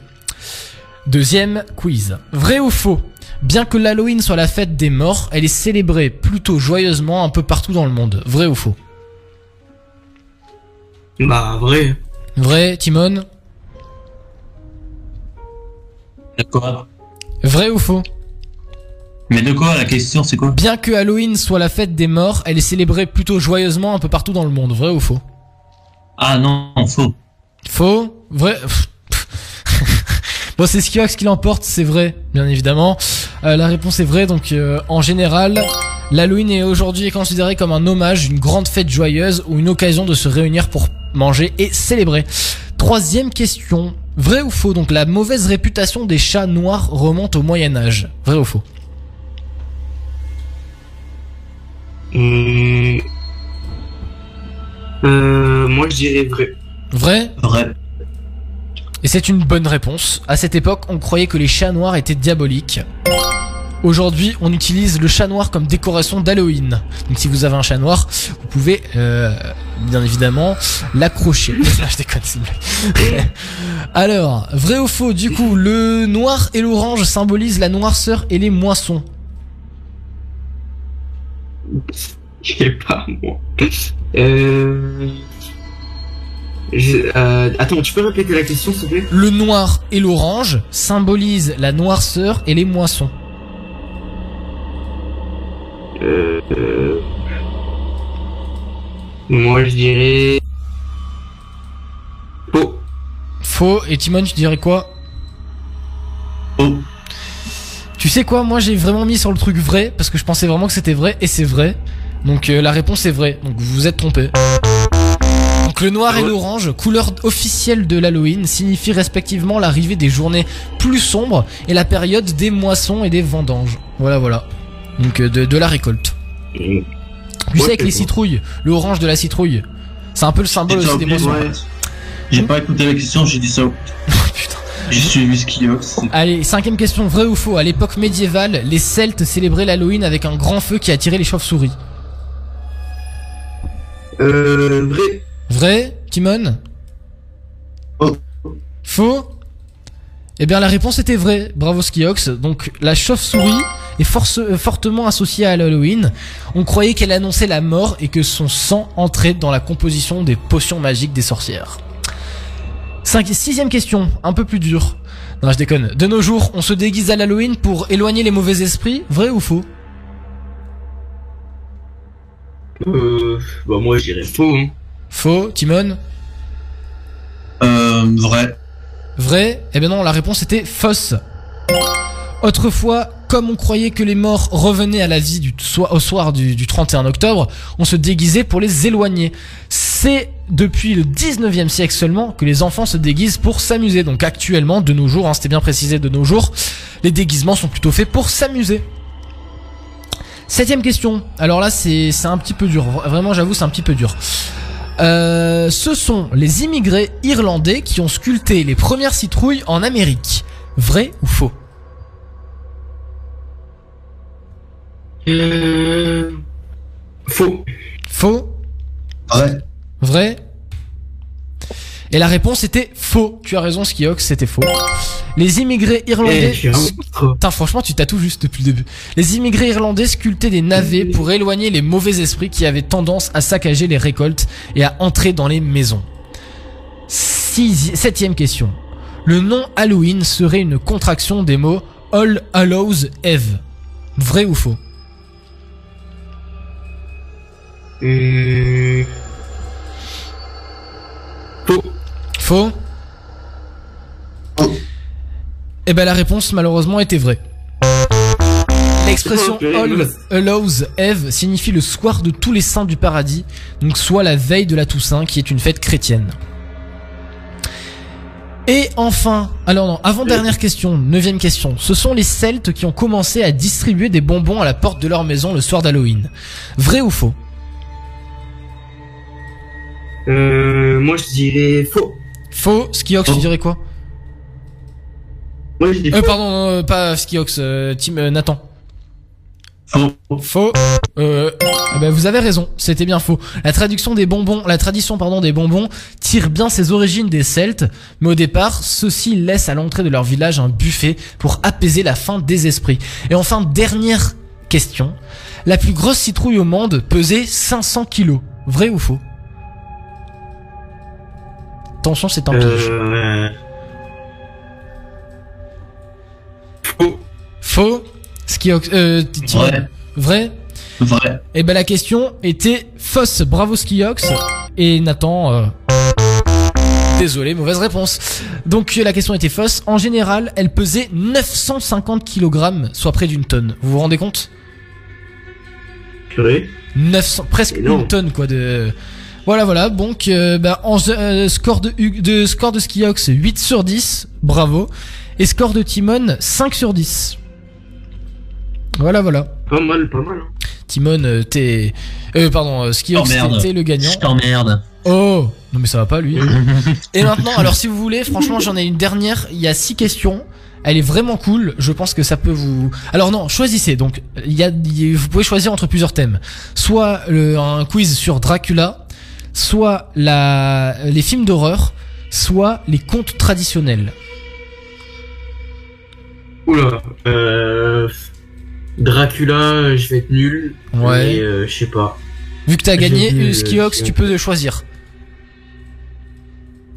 Deuxième quiz. Vrai ou faux? Bien que l'Halloween soit la fête des morts, elle est célébrée plutôt joyeusement un peu partout dans le monde. Vrai ou faux? Bah, vrai. Vrai, Timon? D'accord. Vrai ou faux? Mais de quoi La question, c'est quoi? Bien que Halloween soit la fête des morts, elle est célébrée plutôt joyeusement un peu partout dans le monde. Vrai ou faux? Ah non, faux. Faux? Vrai? Bon, c'est Skiox qui l'emporte, c'est vrai, bien évidemment. Euh, la réponse est vraie, donc euh, en général, l'Halloween est aujourd'hui considéré comme un hommage, une grande fête joyeuse ou une occasion de se réunir pour manger et célébrer. Troisième question. Vrai ou faux? Donc la mauvaise réputation des chats noirs remonte au Moyen Âge. Vrai ou faux? Euh, moi, je dirais vrai. Vrai? Vrai. Et c'est une bonne réponse. À cette époque, on croyait que les chats noirs étaient diaboliques. Aujourd'hui, on utilise le chat noir comme décoration d'Halloween. Donc si vous avez un chat noir, vous pouvez euh, bien évidemment l'accrocher. Là, je déconne, c'est. Alors, vrai ou faux? Du coup, le noir et l'orange symbolisent la noirceur et les moissons. Je sais pas, moi. Euh... je- euh, Attends, tu peux répéter la question, s'il te plaît? Le noir et l'orange symbolisent la noirceur et les moissons. euh... euh, Moi, je dirais... Faux. Faux. Et Timon, tu dirais quoi? Sais quoi, moi j'ai vraiment mis sur le truc vrai parce que je pensais vraiment que c'était vrai et c'est vrai. Donc euh, la réponse est vraie. Donc vous vous êtes trompé. Donc le noir et l'orange, couleur officielle de l'Halloween, signifient respectivement l'arrivée des journées plus sombres et la période des moissons et des vendanges. Voilà voilà. Donc euh, de, de la récolte. Tu sais avec les citrouilles, le orange de la citrouille. C'est un peu le symbole aussi des moissons. ouais. J'ai pas écouté la question, j'ai dit ça. J'ai suivi. Allez, cinquième question, vrai ou faux? À l'époque médiévale, les Celtes célébraient l'Halloween avec un grand feu qui attirait les chauves-souris. Euh... Vrai. Vrai, Timon? Faux. Faux? Eh bien la réponse était vraie, bravo Skiox. Donc la chauve-souris est force- euh, fortement associée à Halloween. On croyait qu'elle annonçait la mort et que son sang entrait dans la composition des potions magiques des sorcières. Cinq, sixième question, un peu plus dure. Non, je déconne. De nos jours, on se déguise à l'Halloween pour éloigner les mauvais esprits, vrai ou faux? Euh... Bah, moi, je dirais faux. Hein. Faux, Timon? Euh, vrai. Vrai? Eh ben non, la réponse était fausse. Autrefois, comme on croyait que les morts revenaient à la vie du au soir du, du 31 octobre, on se déguisait pour les éloigner. C'est depuis le 19e siècle seulement que les enfants se déguisent pour s'amuser. Donc actuellement, de nos jours, hein, c'était bien précisé de nos jours, les déguisements sont plutôt faits pour s'amuser. Septième question. Alors là, c'est c'est un petit peu dur. Vraiment, j'avoue, c'est un petit peu dur. Euh, ce sont les immigrés irlandais qui ont sculpté les premières citrouilles en Amérique. Vrai ou faux? Euh... Faux. Faux Ouais. Vrai Et la réponse était faux. Tu as raison, Skiox, c'était faux. Les immigrés irlandais. Eh. Putain, franchement, tu t'as tout juste depuis le début. Les immigrés irlandais sculptaient des navets pour éloigner les mauvais esprits qui avaient tendance à saccager les récoltes et à entrer dans les maisons. Sixi- Septième question. Le nom Halloween serait une contraction des mots All Hallows Eve. Vrai ou faux? Euh... Faux Eh ben la réponse malheureusement était vraie. L'expression Oh, All mince. Hallows Eve signifie le soir de tous les saints du paradis, donc soit la veille de la Toussaint qui est une fête chrétienne. Et enfin, alors non, avant dernière question, neuvième question, ce sont les Celtes qui ont commencé à distribuer des bonbons à la porte de leur maison le soir d'Halloween. Vrai ou faux? Euh... Moi, je dirais faux. Faux, Skiox, tu dirais quoi Moi, je dis Euh, pardon, non, euh, pas Skiox, euh, Tim, euh, Nathan. Faux. Faux. Euh, eh ben, vous avez raison, c'était bien faux. La traduction des bonbons, la tradition pardon des bonbons tire bien ses origines des Celtes, mais au départ, ceux-ci laissent à l'entrée de leur village un buffet pour apaiser la faim des esprits. Et enfin, dernière question. La plus grosse citrouille au monde pesait 500 kilos. Vrai ou faux? Attention, c'est un piège. Euh... Faux. Faux Skiox, euh. Vrai. Vrai Vrai. Eh ben la question était fausse. Bravo Skiox. Et Nathan. euh, Désolé, mauvaise réponse. Donc la question était fausse. En général, elle pesait 950 kg, soit près d'une tonne. Vous vous rendez compte? Purée. 900, presque une tonne quoi de. Voilà voilà. Donc euh, bah, en euh, score de, de score de Skiox 8 sur 10, bravo. Et score de Timon 5 sur 10. Voilà voilà. Pas mal, pas mal. hein. Timon, euh, t'es. Euh, pardon, euh, Skiox, t'es le gagnant. Je t'emmerde. Oh Non mais ça va pas lui. Et maintenant, alors si vous voulez, franchement j'en ai une dernière, il y a six questions. Elle est vraiment cool, je pense que ça peut vous... Alors non, choisissez, donc il y a, il y a- vous pouvez choisir entre plusieurs thèmes. Soit le- un quiz sur Dracula, soit la, les films d'horreur, soit les contes traditionnels. Oula. Euh... Dracula, je vais être nul. Ouais. Mais, euh, je sais pas. Vu que t'as gagné, vu, euh, euh, Skiox, tu peux choisir.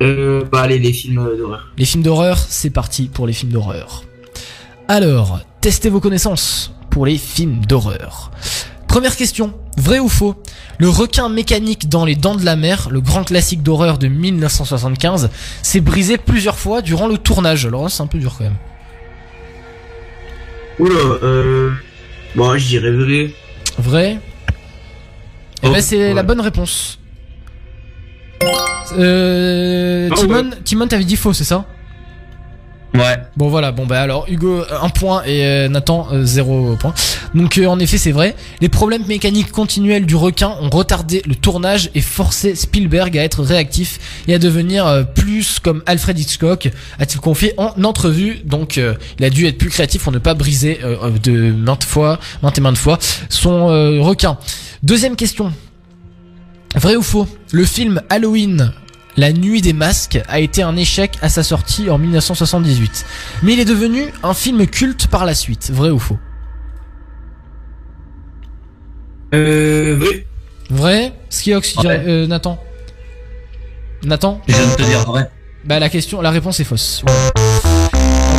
Euh, bah allez, les films euh, d'horreur. Les films d'horreur, c'est parti pour les films d'horreur. Alors, testez vos connaissances pour les films d'horreur. Première question, vrai ou faux Le requin mécanique dans Les Dents de la Mer, le grand classique d'horreur de 1975, s'est brisé plusieurs fois durant le tournage. Alors c'est un peu dur quand même. Oula, euh... Bon, je dirais vrai. Vrai? Eh Oh, ben, c'est ouais. la bonne réponse. Euh, Ah, Timon, ouais. Timon t'avais dit faux, c'est ça? Ouais. Bon voilà, bon bah alors Hugo euh, un point et euh, Nathan euh, zéro point. Donc euh, en effet c'est vrai, les problèmes mécaniques continuels du requin ont retardé le tournage et forcé Spielberg à être réactif et à devenir plus comme Alfred Hitchcock, a-t-il confié en entrevue. Donc il a dû être plus créatif pour ne pas briser de maintes fois, maintes et maintes fois son requin. Deuxième question. Vrai ou faux? Le film Halloween la nuit des masques a été un échec à sa sortie en 1978. Mais il est devenu un film culte par la suite. Vrai ou faux? Euh, vrai. Vrai? Skiox, tu dirais- euh, Nathan? Nathan? Je viens de te dire vrai. Bah la question, la réponse est fausse.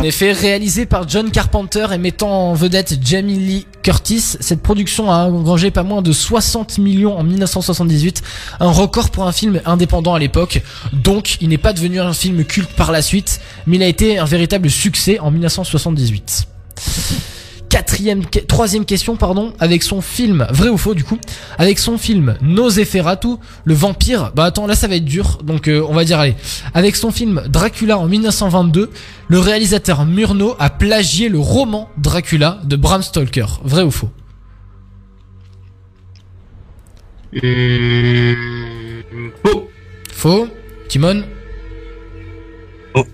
En effet, réalisé par John Carpenter et mettant en vedette Jamie Lee Curtis, cette production a engrangé pas moins de 60 millions en 1978, un record pour un film indépendant à l'époque. Donc, il n'est pas devenu un film culte par la suite, mais il a été un véritable succès en 1978. Quatrième, troisième question, pardon, avec son film, vrai ou faux du coup, avec son film Nosferatu, le vampire, bah attends, là ça va être dur, donc euh, on va dire allez, avec son film Dracula en 1922, le réalisateur Murnau a plagié le roman Dracula de Bram Stoker, vrai ou faux? Hum, faux. Faux Timon? Faux.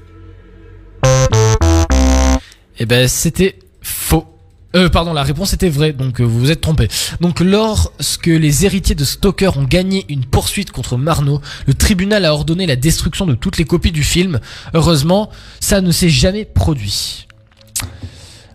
Eh ben c'était faux. Euh, pardon, la réponse était vraie, donc euh, vous vous êtes trompé. Donc lorsque les héritiers de Stoker ont gagné une poursuite contre Marno, le tribunal a ordonné la destruction de toutes les copies du film. Heureusement, ça ne s'est jamais produit.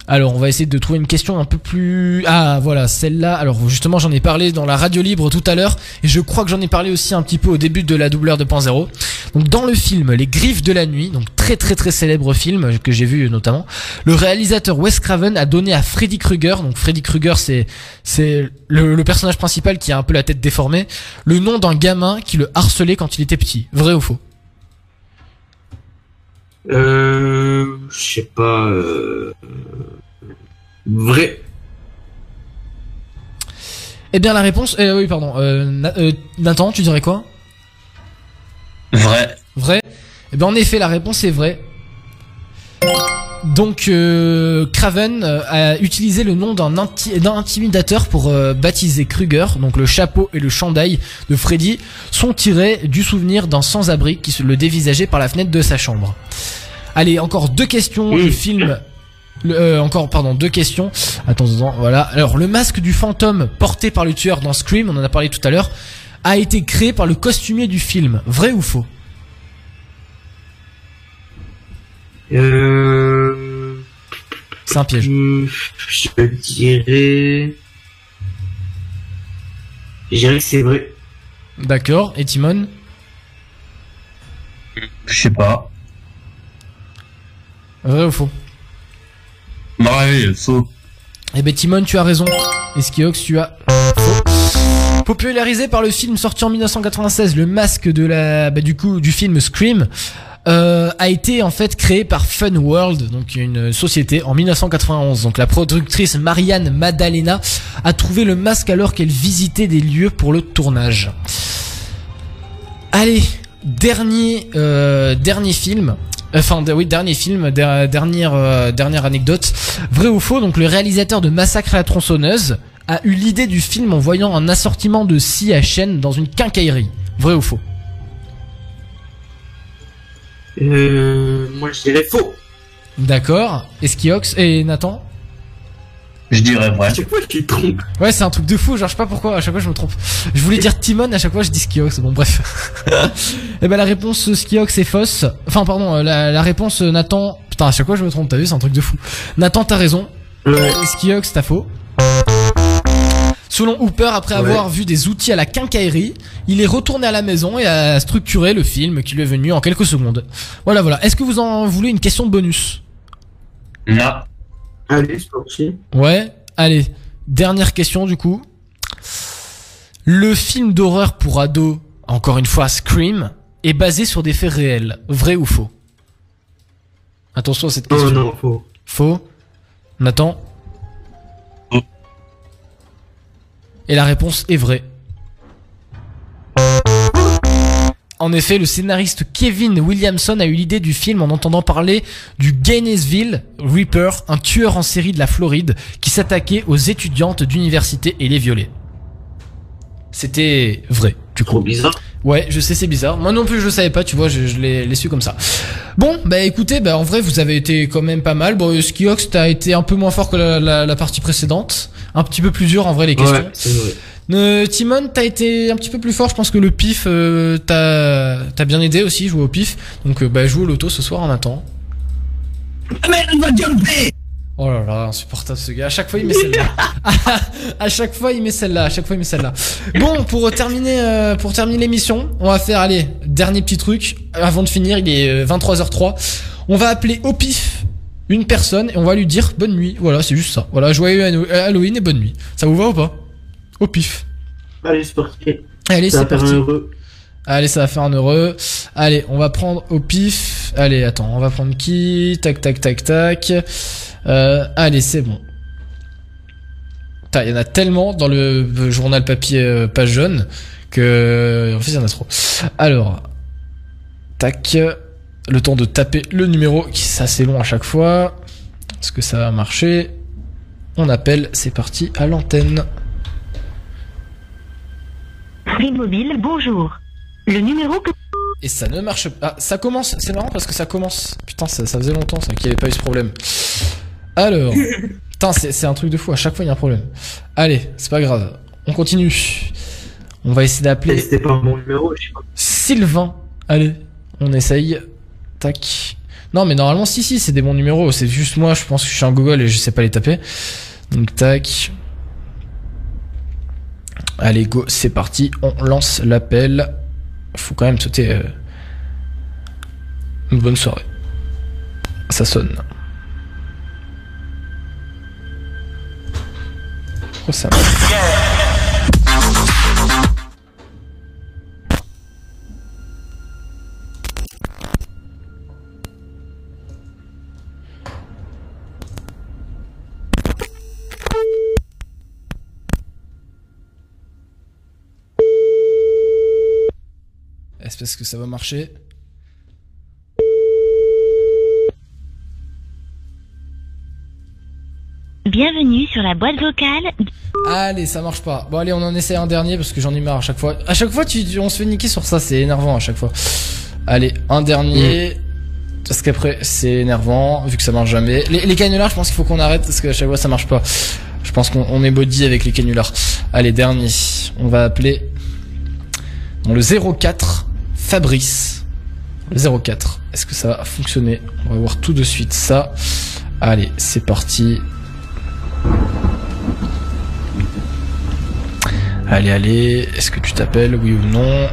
Alors, on va essayer de trouver une question un peu plus... Ah, voilà, celle-là. Alors, justement, j'en ai parlé dans la radio libre tout à l'heure, et je crois que j'en ai parlé aussi un petit peu au début de la doubleur 2.0. Donc, dans le film Les Griffes de la Nuit, donc très très très célèbre film que j'ai vu notamment, le réalisateur Wes Craven a donné à Freddy Krueger, donc Freddy Krueger c'est c'est le personnage principal qui a un peu la tête déformée, le nom d'un gamin qui le harcelait quand il était petit. Vrai ou faux? Euh, je sais pas. Euh... Vrai. Eh bien, la réponse... Euh, oui, pardon. Euh, Na- euh, Nathan, tu dirais quoi? Vrai. Vrai? Eh bien en effet la réponse est vraie. Donc euh, Craven euh, a utilisé le nom d'un inti- d'un intimidateur pour euh, baptiser Kruger, donc le chapeau et le chandail de Freddy sont tirés du souvenir d'un sans-abri qui se le dévisageait par la fenêtre de sa chambre. Allez, encore deux questions du film. Le- euh, encore, pardon, deux questions. Attends, attends, voilà. Alors, le masque du fantôme porté par le tueur dans Scream, on en a parlé tout à l'heure, a été créé par le costumier du film. Vrai ou faux? Euh... C'est un piège. Je dirais. Je dirais que c'est vrai. D'accord. Et Timon? Je sais pas. Vrai ou faux? Ouais, faux. Eh ben Timon, tu as raison. Et Skiox, tu as faux. Popularisé par le film sorti en 1996, le masque de la, bah, du coup, du film Scream, euh, a été en fait créé par Fun World, donc une société en 1991. Donc la productrice Marianne Maddalena a trouvé le masque alors qu'elle visitait des lieux pour le tournage. Allez, dernier euh, dernier film. Enfin, oui, dernier film, der- dernière euh, dernière anecdote. Vrai ou faux Donc le réalisateur de Massacre à la tronçonneuse a eu l'idée du film en voyant un assortiment de scie à chaîne dans une quincaillerie. Vrai ou faux? Euh... Moi je dirais faux. D'accord. Esquiox et Nathan Je dirais vrai. À chaque fois tu te trompes. Ouais, c'est un truc de fou, genre je sais pas pourquoi, à chaque fois je me trompe. Je voulais dire Timon, à chaque fois je dis Skiox, bon bref. Et ben la réponse Skiox est fausse. Enfin pardon, euh, la, la réponse Nathan... Putain, à chaque fois je me trompe, t'as vu, c'est un truc de fou. Nathan, t'as raison. Ouais. Et Skiox, t'as faux. Selon Hooper, après Ouais. avoir vu des outils à la quincaillerie, il est retourné à la maison et a structuré le film qui lui est venu en quelques secondes. Voilà, voilà. Est-ce que vous en voulez une question de bonus? Non. Allez, c'est parti. Ouais, allez, dernière question du coup. Le film d'horreur pour ados, encore une fois Scream, est basé sur des faits réels, vrai ou faux? Attention à cette Oh question. non, faux. Faux Nathan? Et la réponse est vraie. En effet, le scénariste Kevin Williamson a eu l'idée du film en entendant parler du Gainesville Reaper, un tueur en série de la Floride qui s'attaquait aux étudiantes d'université et les violait. C'était vrai, coup. Trop bizarre. Ouais, je sais, c'est bizarre. Moi non plus, je le savais pas, tu vois, je, je l'ai l'ai su comme ça. Bon, bah écoutez, bah en vrai, vous avez été quand même pas mal. Bon, Skiox, t'as été un peu moins fort que la, la- la partie précédente. Un petit peu plus dur, en vrai, les questions. Ouais, c'est vrai. Euh, Timon, t'as été un petit peu plus fort. Je pense que le pif, euh, t'as t'as bien aidé aussi, jouer au pif. Donc, euh, bah, joue au loto ce soir en attendant. Merde, va jumper Oh là là, insupportable ce gars. À chaque fois, il met celle-là. à chaque fois, il met celle-là. À chaque fois, il met celle-là. Bon, pour terminer, euh, pour terminer l'émission, on va faire, allez, dernier petit truc. Avant de finir, il est euh, 23h03. On va appeler au pif une personne et on va lui dire bonne nuit. Voilà, c'est juste ça. Voilà, joyeux Hano- Halloween et bonne nuit. Ça vous va ou pas? Au pif. Allez, c'est parti. Allez, Ça c'est va faire parti. un heureux. Allez, ça va faire un heureux. Allez, on va prendre au pif. Allez, attends, on va prendre qui? Tac, tac, tac, tac. Euh, allez, c'est bon. Il y en a tellement dans le journal papier euh, page jaune que en fait il y en a trop. Alors, tac, le temps de taper le numéro qui c'est assez long à chaque fois. Est-ce que ça va marcher? On appelle, c'est parti à l'antenne. Free Mobile, bonjour. Le numéro que... Et ça ne marche pas. Ah, ça commence. C'est marrant parce que ça commence. Putain, ça, ça faisait longtemps ça qu'il n'y avait pas eu ce problème. Alors. Putain, c'est c'est un truc de fou. À chaque fois, il y a un problème. Allez, c'est pas grave. On continue. On va essayer d'appeler. C'était pas bon numéro, je sais pas. Sylvain. Allez, on essaye. Non, mais normalement, si, si, c'est des bons numéros. C'est juste moi, je pense que je suis un Google et je sais pas les taper. Donc, tac. Allez, go, c'est parti. On lance l'appel. Faut quand même sauter. euh, bonne soirée. Ça sonne. Oh, Est-ce que ça va marcher Bienvenue sur la boîte vocale. Allez, ça marche pas. Bon, allez, on en essaie un dernier parce que j'en ai marre à chaque fois. À chaque fois, tu, tu- on se fait niquer sur ça, c'est énervant à chaque fois. Allez, un dernier. Parce qu'après, c'est énervant, vu que ça marche jamais. Les, les canulars, je pense qu'il faut qu'on arrête parce qu'à chaque fois, ça marche pas. Je pense qu'on on est body avec les canulars. Allez, dernier. On va appeler. Dans le 04, Fabrice. Le 04. Est-ce que ça va fonctionner? On va voir tout de suite ça. Allez, c'est parti. Allez, allez, est-ce que tu t'appelles, oui ou non?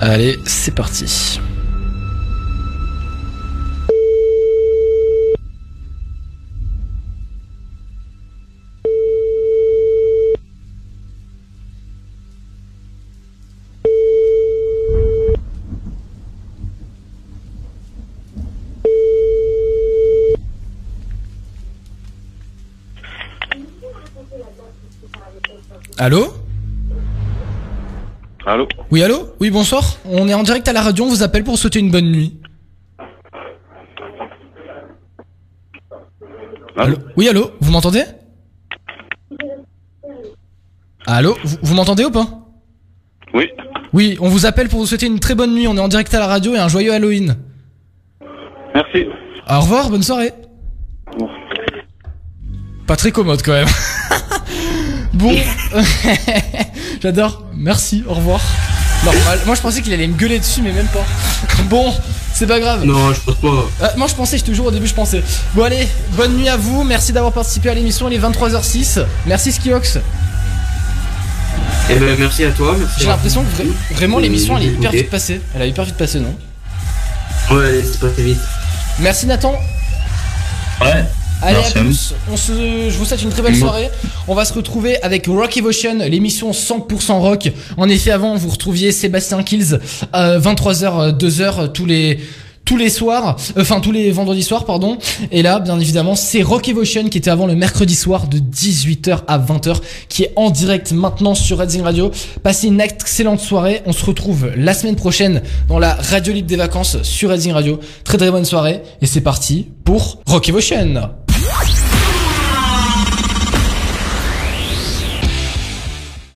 Allez, c'est parti. Allô Allô Oui, allô Oui, bonsoir. On est en direct à la radio, on vous appelle pour vous souhaiter une bonne nuit. Allô Oui, allô Vous m'entendez Allô Vous, vous m'entendez ou pas Oui. Oui, on vous appelle pour vous souhaiter une très bonne nuit. On est en direct à la radio et un joyeux Halloween. Merci. Au revoir, bonne soirée. Pas très commode quand même. bon, j'adore. Merci, au revoir. Normal. Moi je pensais qu'il allait me gueuler dessus, mais même pas. Bon, c'est pas grave. Non, je pense pas. Euh, moi je pensais, je te jure au début je pensais. Bon allez, bonne nuit à vous, merci d'avoir participé à l'émission, il est 23h06. Merci Skiox. Eh ben, merci à toi. merci J'ai l'impression que vra- vraiment l'émission elle est hyper vite passée. Elle a hyper vite passé, non? Ouais, allez, c'est passé vite. Merci Nathan. Ouais. Allez Merci à plus, on se, je vous souhaite une très belle soirée. On va se retrouver avec Rock Evotion, l'émission 100% rock. En effet, avant vous retrouviez Sébastien Kills, euh, 23h, 2h tous les tous les soirs, euh, enfin tous les vendredis soirs, pardon. Et là, bien évidemment, c'est Rock Evotion qui était avant le mercredi soir de 18h à 20h, qui est en direct maintenant sur Redzing Radio. Passez une excellente soirée. On se retrouve la semaine prochaine dans la radio libre des vacances sur Redzing Radio. Très très bonne soirée et c'est parti pour Rock Evotion.